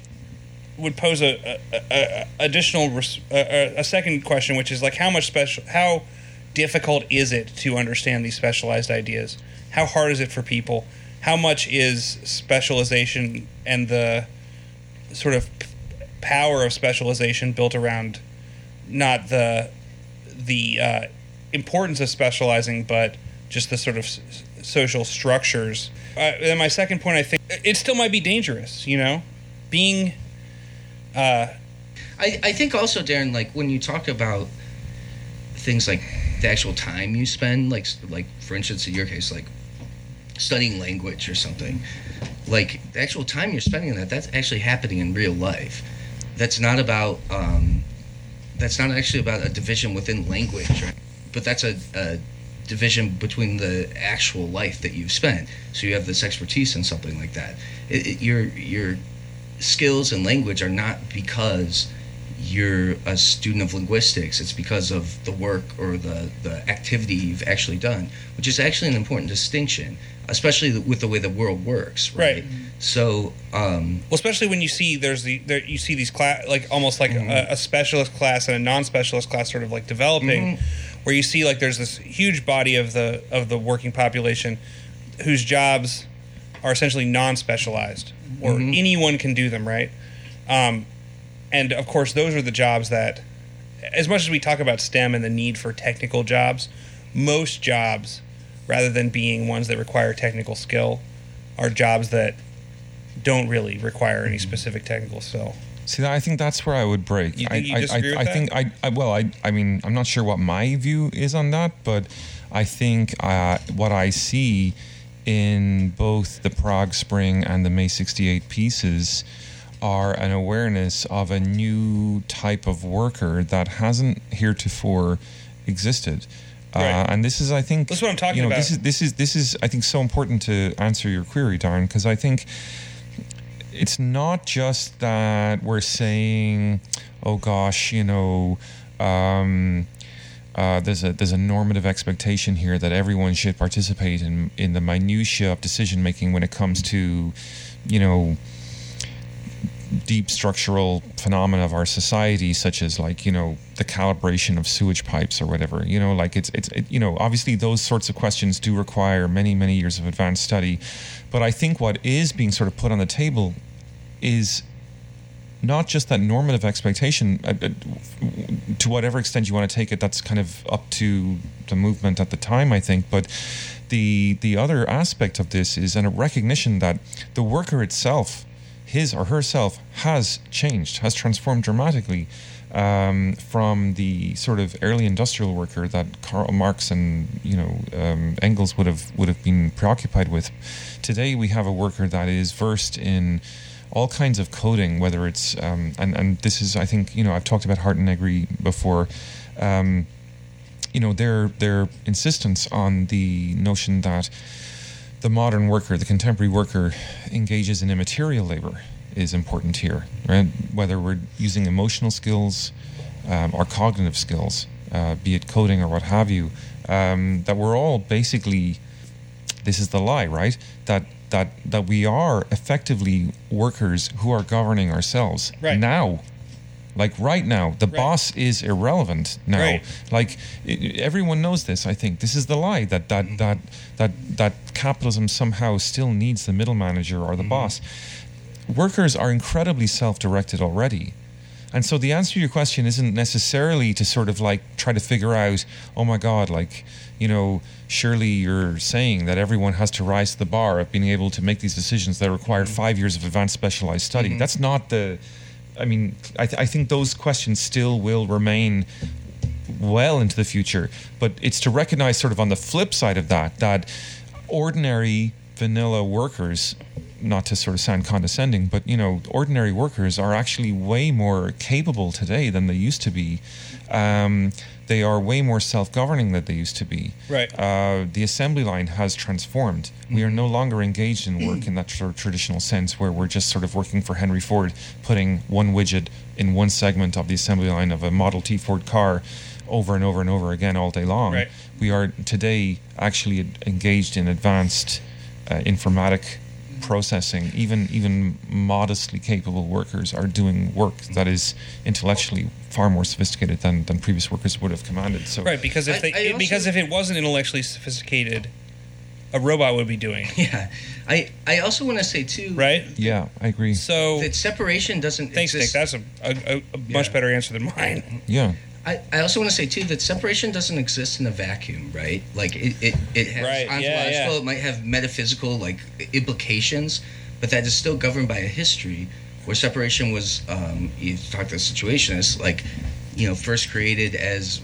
would pose a, a, a, additional res- a, a- second question, which is like how much special, how difficult is it to understand these specialized ideas? How hard is it for people? How much is specialization and the sort of p- power of specialization built around not the the uh, importance of specializing, but just the sort of s- social structures. Uh, and my second point, I think it still might be dangerous. You know, being uh, I, I think also Darren, like when you talk about things like the actual time you spend, like like for instance in your case, like studying language or something, like the actual time you're spending on that, that's actually happening in real life. That's not about um, that's not actually about a division within language, right? but that's a, a division between the actual life that you've spent. So you have this expertise in something like that. It, it, your your skills in language are not because you're a student of linguistics. It's because of the work or the, the activity you've actually done, which is actually an important distinction, especially with the way the world works. Right. Right. So, um, well, especially when you see there's the there you see these class like almost like a, a specialist class and a non-specialist class sort of like developing, where you see like there's this huge body of the of the working population whose jobs are essentially non-specialized or anyone can do them right? Um, and of course those are the jobs that as much as we talk about stem and the need for technical jobs most jobs rather than being ones that require technical skill are jobs that don't really require any specific technical skill. See, I think that's where I would break. You I, think you I, disagree I, with I think I, I, well, I, I mean, I'm not sure what my view is on that, but I think uh, what I see in both the Prague Spring and the May '68 pieces are an awareness of a new type of worker that hasn't heretofore existed. Right. Uh, and this is, I think, That's what I'm talking you know, about. This is this is this is, I think, so important to answer your query, Darren, because I think it's not just that we're saying, oh gosh, you know, um, uh, there's a there's a normative expectation here that everyone should participate in in the minutia of decision making when it comes to, you know, deep structural phenomena of our society, such as like you know the calibration of sewage pipes or whatever. You know, like it's it's it, you know obviously those sorts of questions do require many many years of advanced study, but I think what is being sort of put on the table is not just that normative expectation uh, uh, to whatever extent you want to take it that's kind of up to the movement at the time i think but the the other aspect of this is a recognition that the worker itself his or herself has changed has transformed dramatically um, from the sort of early industrial worker that Karl Marx and you know um, Engels would have would have been preoccupied with. Today we have a worker that is versed in all kinds of coding, whether it's um, and and this is I think you know I've talked about Hardt and Negri before. Um, you know their their insistence on the notion that the modern worker, the contemporary worker, engages in immaterial labor is important here, right? Whether we're using emotional skills um, or cognitive skills, uh, be it coding or what have you, um, that we're all basically. This is the lie, right? That that that we are effectively workers who are governing ourselves Right. now. Like right now, the Right. boss is irrelevant now. Right. Like i i- everyone knows this. I think this is the lie that that mm-hmm. that that that capitalism somehow still needs the middle manager or the mm-hmm. boss. Workers are incredibly self-directed already. And so the answer to your question isn't necessarily to sort of like try to figure out, oh my God, like, you know, surely you're saying that everyone has to rise to the bar of being able to make these decisions that require mm-hmm. five years of advanced specialized study. Mm-hmm. That's not the, I mean, I, th- I think those questions still will remain well into the future. But it's to recognize, sort of on the flip side of that, that ordinary vanilla workers not to sort of sound condescending, but you know, ordinary workers are actually way more capable today than they used to be. Um, they are way more self-governing than they used to be. Right. Uh, the assembly line has transformed. We are no longer engaged in work in that sort of traditional sense, where we're just sort of working for Henry Ford, putting one widget in one segment of the assembly line of a Model T Ford car over and over and over again all day long. Right. We are today actually engaged in advanced uh, informatic processing. Even even modestly capable workers are doing work that is intellectually far more sophisticated than, than previous workers would have commanded. So Right, because if they I it- because if it wasn't intellectually sophisticated, a robot would be doing. Yeah, I I also want to say too, Right. yeah, I agree. So that separation doesn't. thanks, Nick. That's a, a, a, a much Yeah. better answer than mine. yeah. I, I also want to say too that separation doesn't exist in a vacuum, right? Like it, it, it has Right, ontological, yeah. it might have metaphysical like implications, but that is still governed by a history where separation was um, you talk to the situationists like you know first created as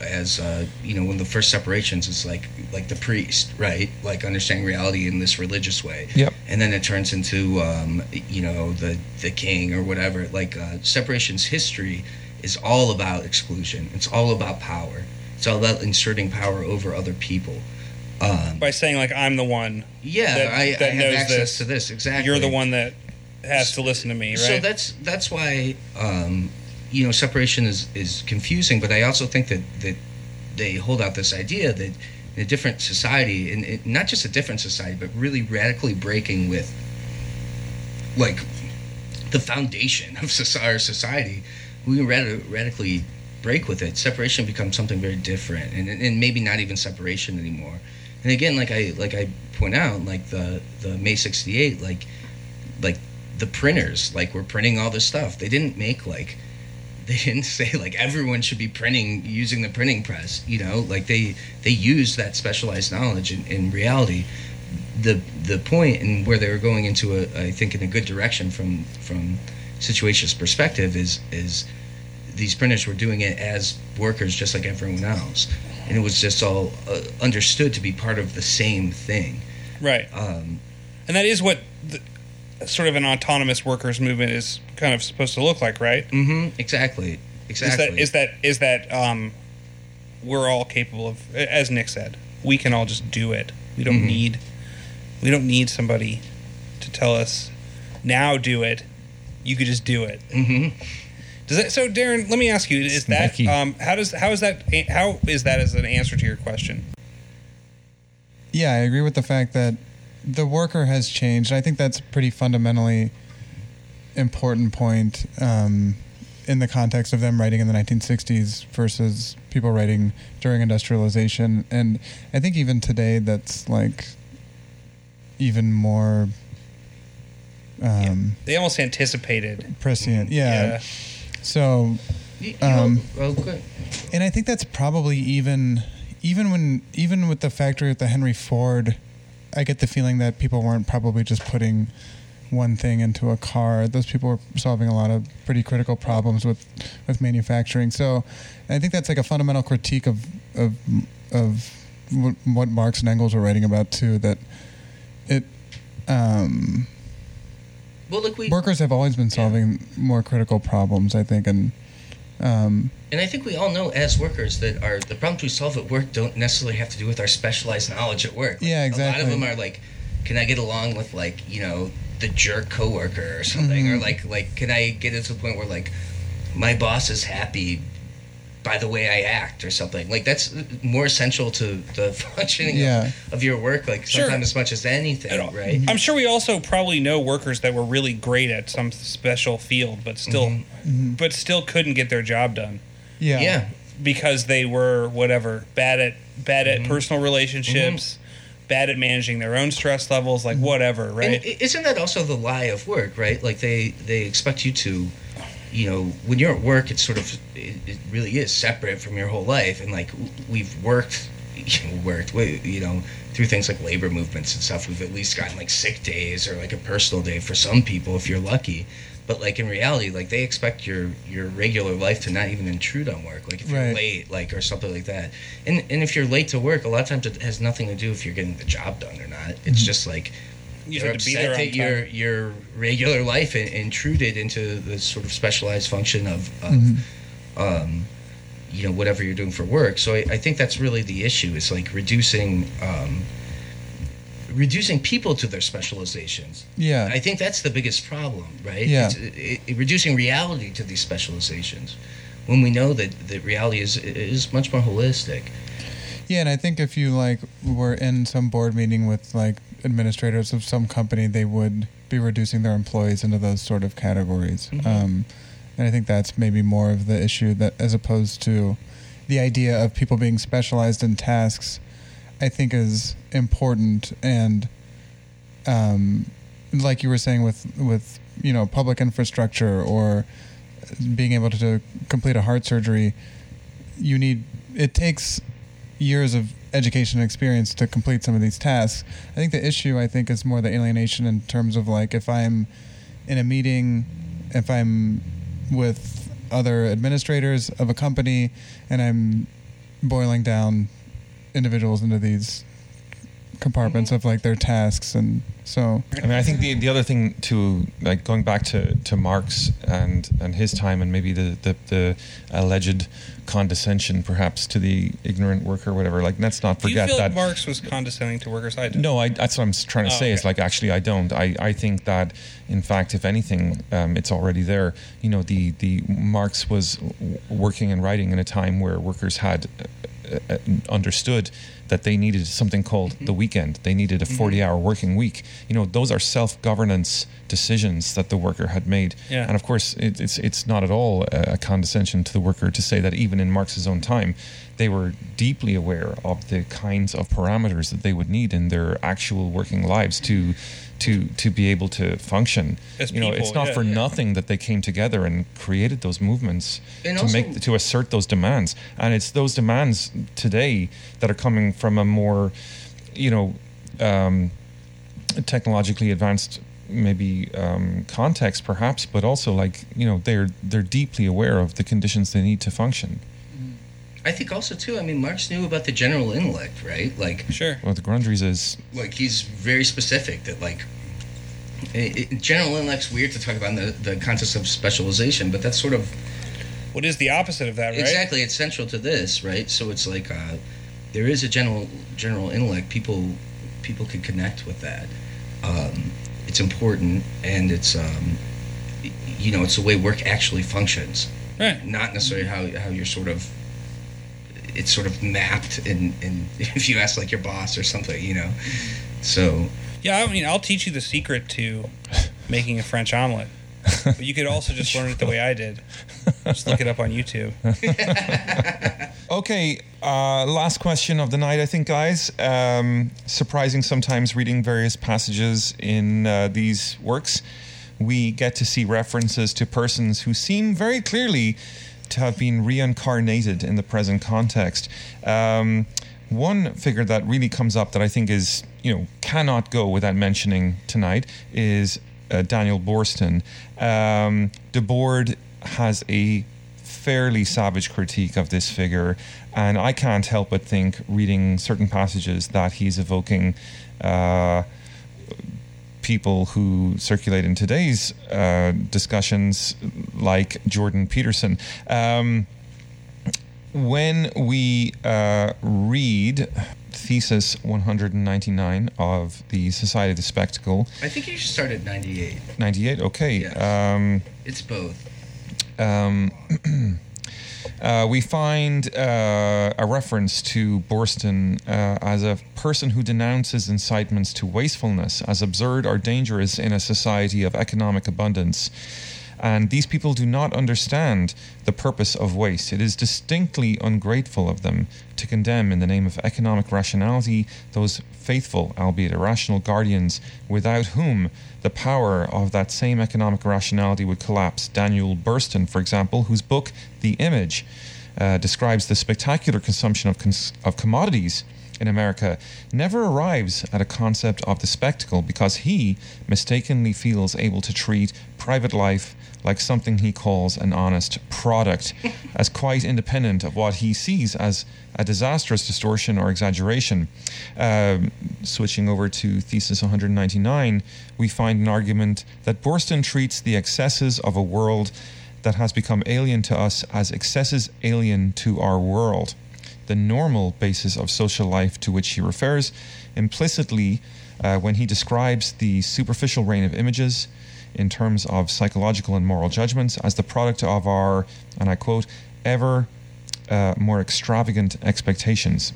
as uh, you know one of the first separations is like like the priest right like understanding reality in this religious way Yep. and then it turns into um, you know the the king or whatever like uh, separation's history is all about exclusion it's all about power it's all about inserting power over other people um, By saying like I'm the one, yeah that- I, that I have knows access this. to this exactly you're the one that has to listen to me, right? so that's that's why um, you know separation is is confusing. But I also think that that they hold out this idea that in a different society, and it, not just a different society, but really radically breaking with like the foundation of society, we can rad- radically break with it. Separation becomes something very different, and, and maybe not even separation anymore. And again, like I like I point out, like the the May '68, like like the printers, like were printing all this stuff. They didn't make like they didn't say like everyone should be printing using the printing press. You know, like they they used that specialized knowledge in, in reality. The the point and where they were going into a I think in a good direction from from situation's perspective is is these printers were doing it as workers just like everyone else and it was just all uh, understood to be part of the same thing right. um, And that is what the, sort of an autonomous workers movement is kind of supposed to look like, right? mm-hmm exactly exactly Is that is that is that um, we're all capable of, as Nick said, we can all just do it. We don't Mhm. need we don't need somebody to tell us now do it. You could just do it. hmm Does that so, Darren? Let me ask you: Is that um, how does how is that how is that as an answer to your question? Yeah, I agree with the fact that the worker has changed. I think that's a pretty fundamentally important point um, in the context of them writing in the 1960s versus people writing during industrialization. And I think even today, that's like even more um, They almost anticipated. prescient. Yeah. So You, you know- Um, oh, good. and I think that's probably even even when even with the factory with the Henry Ford, I get the feeling that people weren't probably just putting one thing into a car. Those people were solving a lot of pretty critical problems with with manufacturing. So I think that's like a fundamental critique of of of what, what Marx and Engels were writing about too. That it um, Well, look, we workers have always been solving more critical problems. I think and. Um, and I think we all know as workers that our the problems we solve at work don't necessarily have to do with our specialized knowledge at work. Like, Yeah, A lot of them are like, can I get along with like you know the jerk coworker or something, or Mhm. like like can I get it to the point where like my boss is happy by the way I act or something. Like that's more essential to the functioning Yeah. of, of your work. Like Sure. sometimes as much as anything, At all. right? I'm sure we also probably know workers that were really great at some special field, but still, Mhm. but still couldn't get their job done yeah. Yeah. because they were whatever bad at bad Mm-hmm. at personal relationships, bad at managing their own stress levels, like whatever, right? And isn't that also the lie of work, right? Like they they expect you to, you know, when you're at work, it's sort of it, it really is separate from your whole life, and like we've worked, worked, we- you know, through things like labor movements and stuff. We've at least gotten like sick days or like a personal day for some people if you're lucky. But like in reality, like they expect your your regular life to not even intrude on work. Like if you're Right. late, like or something like that. And and if you're late to work, a lot of times it has nothing to do if you're getting the job done or not. It's mm-hmm. just like You be upset there on that your your regular life in- intruded into the sort of specialized function of, of Mm-hmm. um, you know, whatever you're doing for work. So I, I think that's really the issue. It's like reducing um, reducing people to their specializations. Yeah. I think that's the biggest problem, right? Yeah. It, it- reducing reality to these specializations when we know that, that reality is is much more holistic. Yeah, and I think if you like were in some board meeting with like administrators of some company, they would be reducing their employees into those sort of categories. Um, and I think that's maybe more of the issue that, as opposed to the idea of people being specialized in tasks, I think is important and, um, like you were saying with with you know public infrastructure or being able to complete a heart surgery, you need it takes years of education and experience to complete some of these tasks. I think the issue I think is more the alienation in terms of like if I'm in a meeting, if I'm with other administrators of a company and I'm boiling down individuals into these compartments of like their tasks and so I mean, I think the the other thing to like going back to, to Marx and and his time and maybe the, the the alleged condescension perhaps to the ignorant worker or whatever. Like let's not Do you forget feel that. like Marx was condescending to workers? I do. No, I, that's what I'm trying to Oh, say. Is like actually, I don't. I, I think that in fact, if anything, um, it's already there. You know, the the Marx was working and writing in a time where workers had uh, understood that they needed something called Mm-hmm. the weekend. They needed a 40-hour working week. You know, those are self-governance decisions that the worker had made. Yeah. And of course, it, it's it's not at all a condescension to the worker to say that even in Marx's own time, they were deeply aware of the kinds of parameters that they would need in their actual working lives to to to be able to function. As you know, it's not yeah, for yeah. nothing that they came together and created those movements And to also- make to assert those demands. And it's those demands today that are coming from a more, you know, um, technologically advanced maybe um, context perhaps but also like you know they're they're deeply aware of the conditions they need to function I think also too. I mean, Marx knew about the general intellect, right? Like, Sure. well the Grundrisse is like he's very specific that like it, it, general intellect's weird to talk about in the, the context of specialization, but that's sort of What is the opposite of that, right? exactly it's central to this, right? So it's like uh, there is a general general intellect. People people can connect with that. Um, it's important, and it's um, you know it's the way work actually functions, Right. not necessarily how how you're sort of it's sort of mapped and in if you ask like your boss or something, you know. So Yeah, I mean, I'll teach you the secret to making a French omelet. But you could also just learn it the way I did. Just look it up on YouTube. okay uh, last question of the night i think guys um, surprising sometimes reading various passages in uh, these works we get to see references to persons who seem very clearly to have been reincarnated in the present context um, one figure that really comes up that I think is, you know, cannot go without mentioning tonight is uh, Daniel Boorstin. Um, the has a fairly savage critique of this figure, and I can't help but think, reading certain passages, that he's evoking. Uh, people who circulate in today's uh, discussions, like Jordan Peterson. Um, when we uh, read thesis 199 of the Society of the Spectacle, I think you should start at 98. 98, okay. Yes. Um, It's both. um, uh, we find uh, a reference to Boorstin uh, as a person who denounces incitements to wastefulness as absurd or dangerous in a society of economic abundance. And these people do not understand the purpose of waste. It is distinctly ungrateful of them to condemn, in the name of economic rationality, those faithful, albeit irrational, guardians without whom the power of that same economic rationality would collapse. Daniel Boorstin, for example, whose book, The Image, uh, describes the spectacular consumption of, cons- of commodities in America, never arrives at a concept of the spectacle because he mistakenly feels able to treat private life like something he calls an honest product, as quite independent of what he sees as a disastrous distortion or exaggeration. Um, switching over to Thesis 199, we find an argument that Boorstin treats the excesses of a world that has become alien to us as excesses alien to our world. The normal basis of social life to which he refers implicitly uh, when he describes the superficial reign of images in terms of psychological and moral judgments as the product of our, and I quote, ever uh, more extravagant expectations.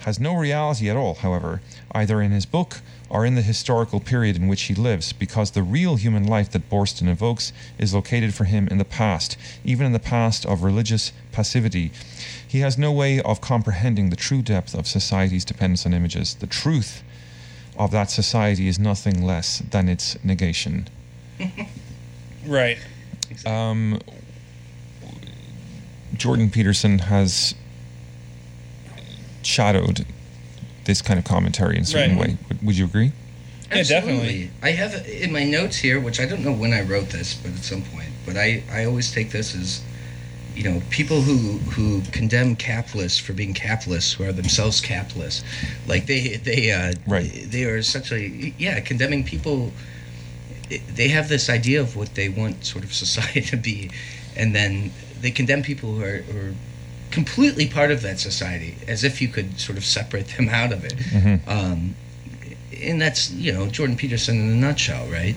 Has no reality at all, however, either in his book or in the historical period in which he lives, because the real human life that Boorstin evokes is located for him in the past, even in the past of religious passivity. He has no way of comprehending the true depth of society's dependence on images. The truth of that society is nothing less than its negation. Right. Um, Jordan Peterson has shadowed this kind of commentary in a certain Right. way. Would, would you agree? Yeah, definitely. I have in my notes here, which I don't know when I wrote this, but at some point. But I, I always take this as, you know, people who who condemn capitalists for being capitalists, who are themselves capitalists, like they they uh, Right. they are essentially yeah condemning people. They have this idea of what they want sort of society to be, and then they condemn people who are, who are completely part of that society, as if you could sort of separate them out of it. Mm-hmm. Um, and that's you know Jordan Peterson in a nutshell, right?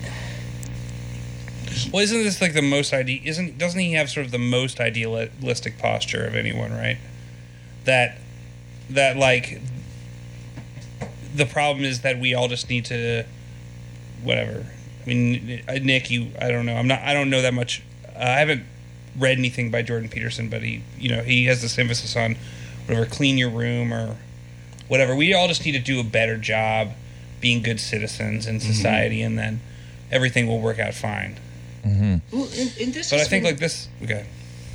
Well, isn't this like the most ide- Isn't doesn't he have sort of the most idealistic posture of anyone? Right. That that like the problem is that we all just need to whatever. I mean, uh, Nick, you I don't know. I'm not. I don't know that much. Uh, I haven't read anything by Jordan Peterson, but he you know he has this emphasis on whatever clean your room or whatever. We all just need to do a better job being good citizens in society, and then everything will work out fine. Well, and, and this But I think what- like this. Okay.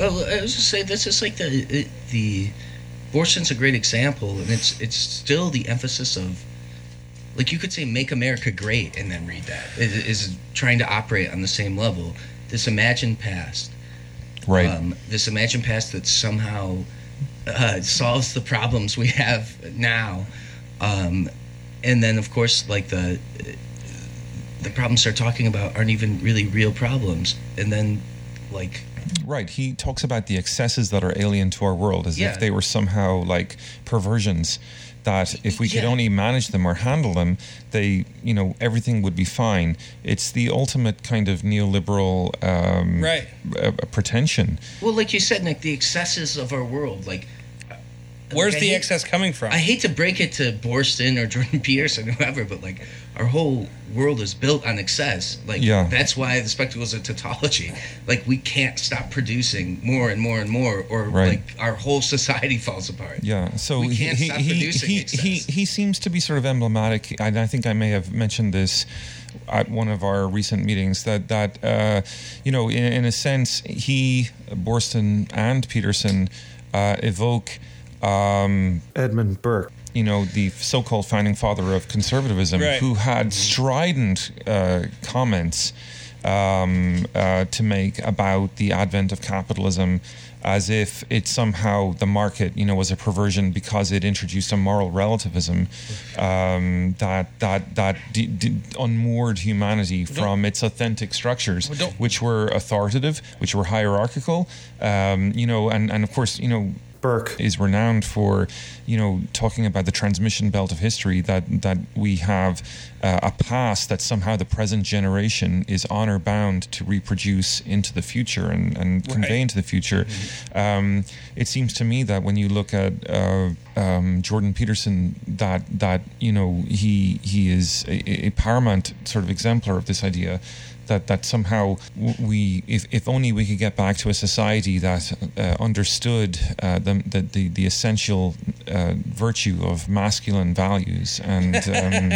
Oh, I was just say this is like the the abortion's a great example, and it's it's still the emphasis of like you could say make America great and then read that it is trying to operate on the same level. This imagined past, Right. um, this imagined past that somehow uh, solves the problems we have now, um, and then of course like the the problems they're talking about aren't even really real problems, and then like Right. He talks about the excesses that are alien to our world as Yeah. if they were somehow like perversions that if we could only manage them or handle them, they, you know, everything would be fine. It's the ultimate kind of neoliberal um, Right. uh, pretension. Well, like you said, Nick, the excesses of our world. Like, Where's like, the hate- excess coming from? I hate to break it to Boorstin or Jordan Peterson, whoever, but like, our whole world is built on excess. Like, Yeah. that's why the spectacle is a tautology. Like, we can't stop producing more and more and more, or Right. like our whole society falls apart. Yeah, so We he can't he stop he, producing he, excess. he he seems to be sort of emblematic. And I think I may have mentioned this at one of our recent meetings that that uh, you know, in, in a sense, he Boorstin and Peterson uh, evoke. Um, Edmund Burke. you know, the so-called founding father of conservatism, Right. who had strident uh, comments um, uh, to make about the advent of capitalism, as if it somehow the market, you know, was a perversion because it introduced a moral relativism um, that that that d- d- unmoored humanity from its authentic structures, which were authoritative, which were hierarchical, um, you know, and and of course, you know Burke. is renowned for, you know, talking about the transmission belt of history that that we have uh, a past that somehow the present generation is honor bound to reproduce into the future and, and convey into the future. Um, it seems to me that when you look at uh, um, Jordan Peterson, that that you know he he is a, a paramount sort of exemplar of this idea that that somehow we if, if only we could get back to a society that uh, understood uh, the, the the the essential uh, virtue of masculine values and um,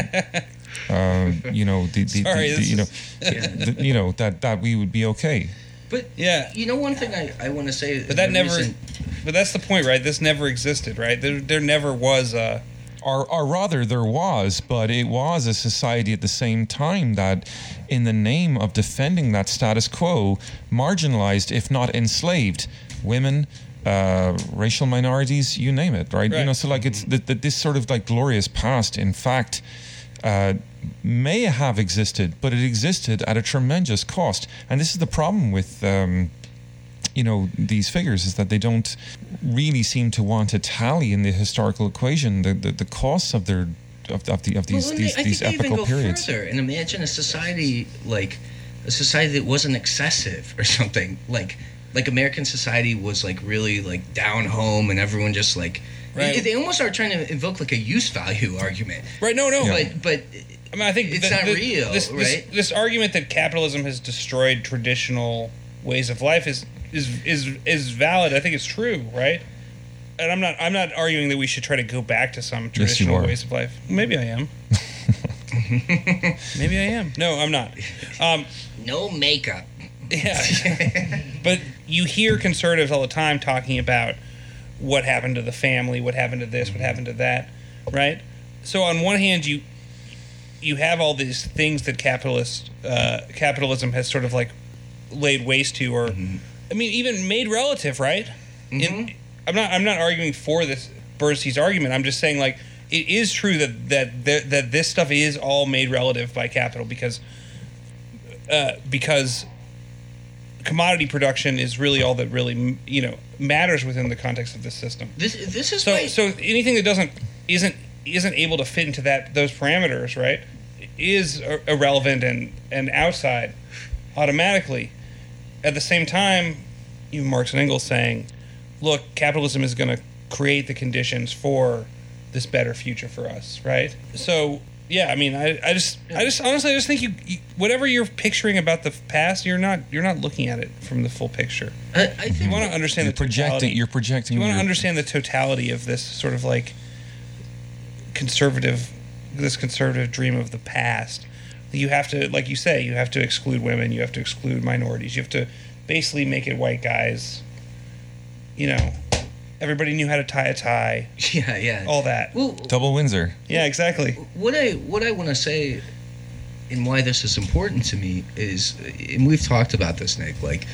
uh, you know the, the, Sorry, the, the you know is- the, you know that that we would be okay But Yeah. you know, one thing I, I want to say, But that never. reason- But that's the point, right? This never existed, right? There, there never was a or, or rather, there was, but it was a society at the same time that, in the name of defending that status quo, marginalized, if not enslaved, women, uh, racial minorities, you name it, right? You know, so like it's that that this sort of like glorious past, in fact, uh, may have existed, but it existed at a tremendous cost. And this is the problem with. Um, you know these figures is that they don't really seem to want to tally in the historical equation the, the, the costs of their of, of the of these Well, these, I these think they even epical go periods. further and imagine a society like a society that wasn't excessive or something like like American society was like really like down home and everyone just like Right. they, they almost are trying to invoke like a use value argument. Right? No, no. But but I mean, I think It's not real, This, this, right? this argument that capitalism has destroyed traditional ways of life is is is is valid. I think it's true, right? And I'm not I'm not arguing that we should try to go back to some traditional are. ways of life. Maybe I am. Maybe I am. No, I'm not. Um, no makeup. yeah. but you hear conservatives all the time talking about what happened to the family, what happened to this, what happened to that, right? So on one hand, you you have all these things that capitalist uh, capitalism has sort of like laid waste to, or I mean, even made relative, right? In, I'm not I'm not arguing for this Boorstin's argument. I'm just saying like it is true that that that, that this stuff is all made relative by capital because uh, because commodity production is really all that really you know matters within the context of this system. This this is So so anything that doesn't isn't isn't able to fit into that those parameters, right, is irrelevant and and outside automatically. At the same time, even Marx and Engels saying, "Look, capitalism is going to create the conditions for this better future for us," right? So yeah, I mean, I, I just I just honestly I just think you, you whatever you're picturing about the past, you're not you're not looking at it from the full picture. I, I think You want to understand You're the projecting. totality. You're projecting. You want to your- understand the totality of this sort of like conservative, this conservative dream of the past. You have to, like you say, you have to exclude women. You have to exclude minorities. You have to basically make it white guys. You know, everybody knew how to tie a tie. yeah yeah. All that. Well, double Windsor. Yeah, exactly. what I what I want to say and why this is important to me is and we've talked about this Nick like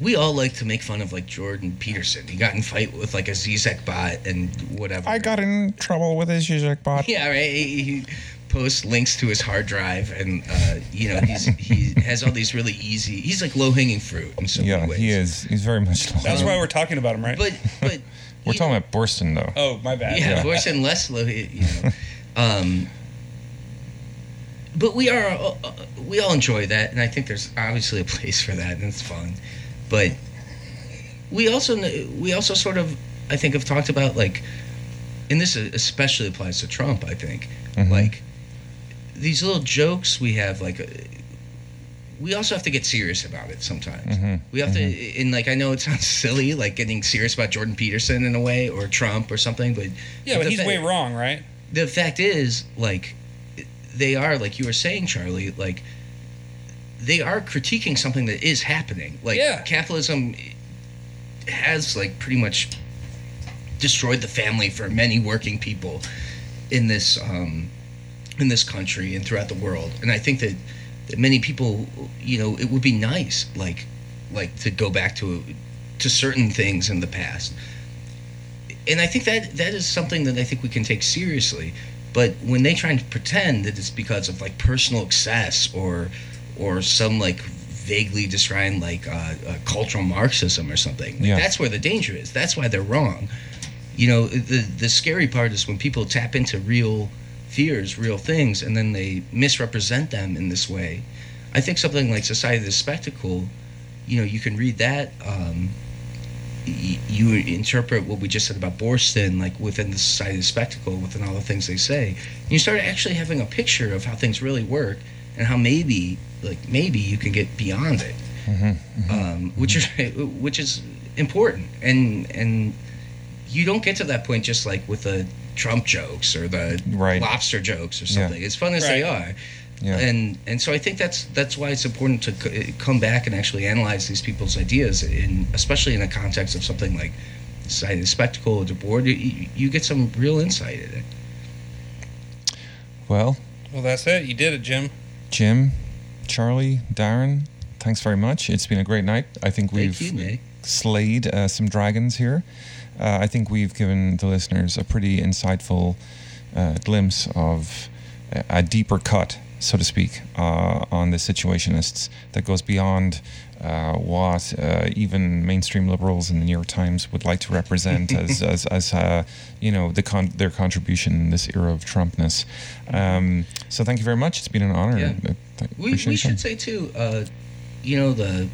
we all like to make fun of like Jordan Peterson. He got in fight with like a Zizek bot and whatever. I got in trouble with his Zizek bot. yeah right. He, he posts links to his hard drive and uh, you know he's he has all these really easy. He's like low hanging fruit in so Yeah, many ways. he is. He's very much. That's why we're talking about him, right? But but We're you talking about Boorstin, though. oh, my bad. yeah, Yeah. voice and less low, you know. Um, but we are uh, uh, we all enjoy that, and I think there's obviously a place for that, and it's fun. But we also kn- we also sort of I think have talked about like, and this especially applies to Trump. I think Mhm. like these little jokes we have like. Uh, we also have to get serious about it sometimes. Mhm. We have to, and like I know it sounds silly, like getting serious about Jordan Peterson in a way, or Trump or something, but Yeah, but the he's fa- way wrong, right? the fact is like they are like you were saying charlie like they are critiquing something that is happening like Yeah. capitalism has like pretty much destroyed the family for many working people in this um in this country and throughout the world and i think that that many people you know it would be nice like like to go back to to certain things in the past and I think that that is something that I think we can take seriously. But when they try and pretend that it's because of like personal excess or or some like vaguely described like uh, uh, cultural Marxism or something, like, Yeah. that's where the danger is. That's why they're wrong. You know, the the scary part is when people tap into real fears, real things, and then they misrepresent them in this way. I think something like Society of the Spectacle, you know, you can read that. Um, y- you interpret what we just said about Boorstin, like within the society of the spectacle, within all the things they say, and you start actually having a picture of how things really work and how maybe, like maybe you can get beyond it, um, which is which is important, and and you don't get to that point just like with the Trump jokes or the Right. lobster jokes or Yeah. something. As fun as they are, Yeah. and and so I think that's that's why it's important to c- come back and actually analyze these people's ideas, in especially in the context of something like Society of the Spectacle or Debord. You, you get some real insight in it. Well, Well, that's it. You did it, Jim. Jim, Charlie, Darren, thanks very much. It's been a great night. I think we've you, slayed uh, some dragons here. Uh, I think we've given the listeners a pretty insightful uh, glimpse of a, a deeper cut, so to speak, uh, on the situationists that goes beyond uh, what uh, even mainstream liberals in the New York Times would like to represent as, as, as uh, you know, the con- their contribution in this era of Trumpness. Um, so thank you very much. It's been an honor. Yeah. We, we should say too, uh, you know, the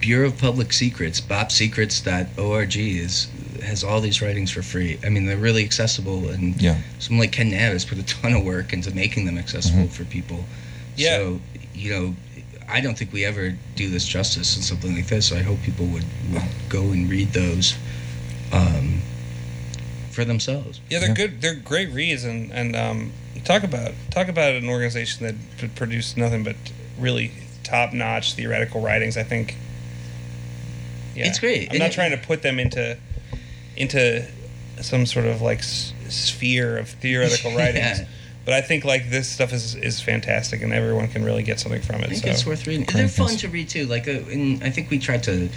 Bureau of Public Secrets, bopsecrets.org, is has all these writings for free. I mean, they're really accessible, and Yeah. someone like Ken Navis put a ton of work into making them accessible Mm-hmm. for people. Yeah. So, you know, I don't think we ever do this justice in something like this. So I hope people would, would go and read those um, for themselves. Yeah, they're Yeah. good. They're great reads, and and um, talk about talk about an organization that produced nothing but really top notch theoretical writings. I think. Yeah. It's great. I'm And not it- trying to put them into into some sort of like s- sphere of theoretical writings. Yeah. But I think like this stuff is, is fantastic, and everyone can really get something from it. I think so. it's worth reading. Great, They're fun to read too. Like, uh, and I think we tried to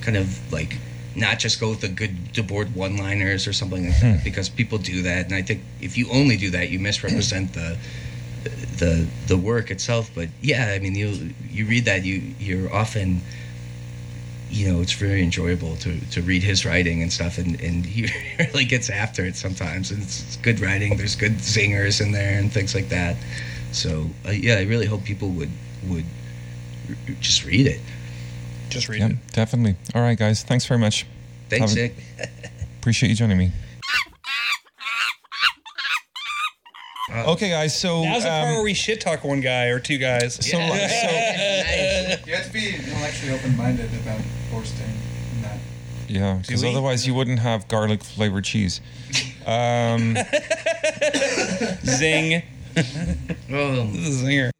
kind of like not just go with the good Debord one-liners or something like Hmm. that because people do that, and I think if you only do that, you misrepresent the the the work itself. But yeah, I mean, you you read that, you you're often. You know, it's very enjoyable to, to read his writing and stuff, and, and he really gets after it sometimes. And it's, it's good writing. There's good zingers in there and things like that. So uh, yeah, I really hope people would would r- just read it. Just read Yeah, it. definitely. All right, guys. Thanks very much. Thanks, Have a- Nick. Appreciate you joining me. Uh, Okay, guys. So, Now's the part um, where we shit talk one guy or two guys. so, Yeah. so You have to be intellectually open-minded about Boorstin and that. yeah, because we? otherwise you wouldn't have garlic flavored cheese. Um, Zing. Oh. This is a zinger.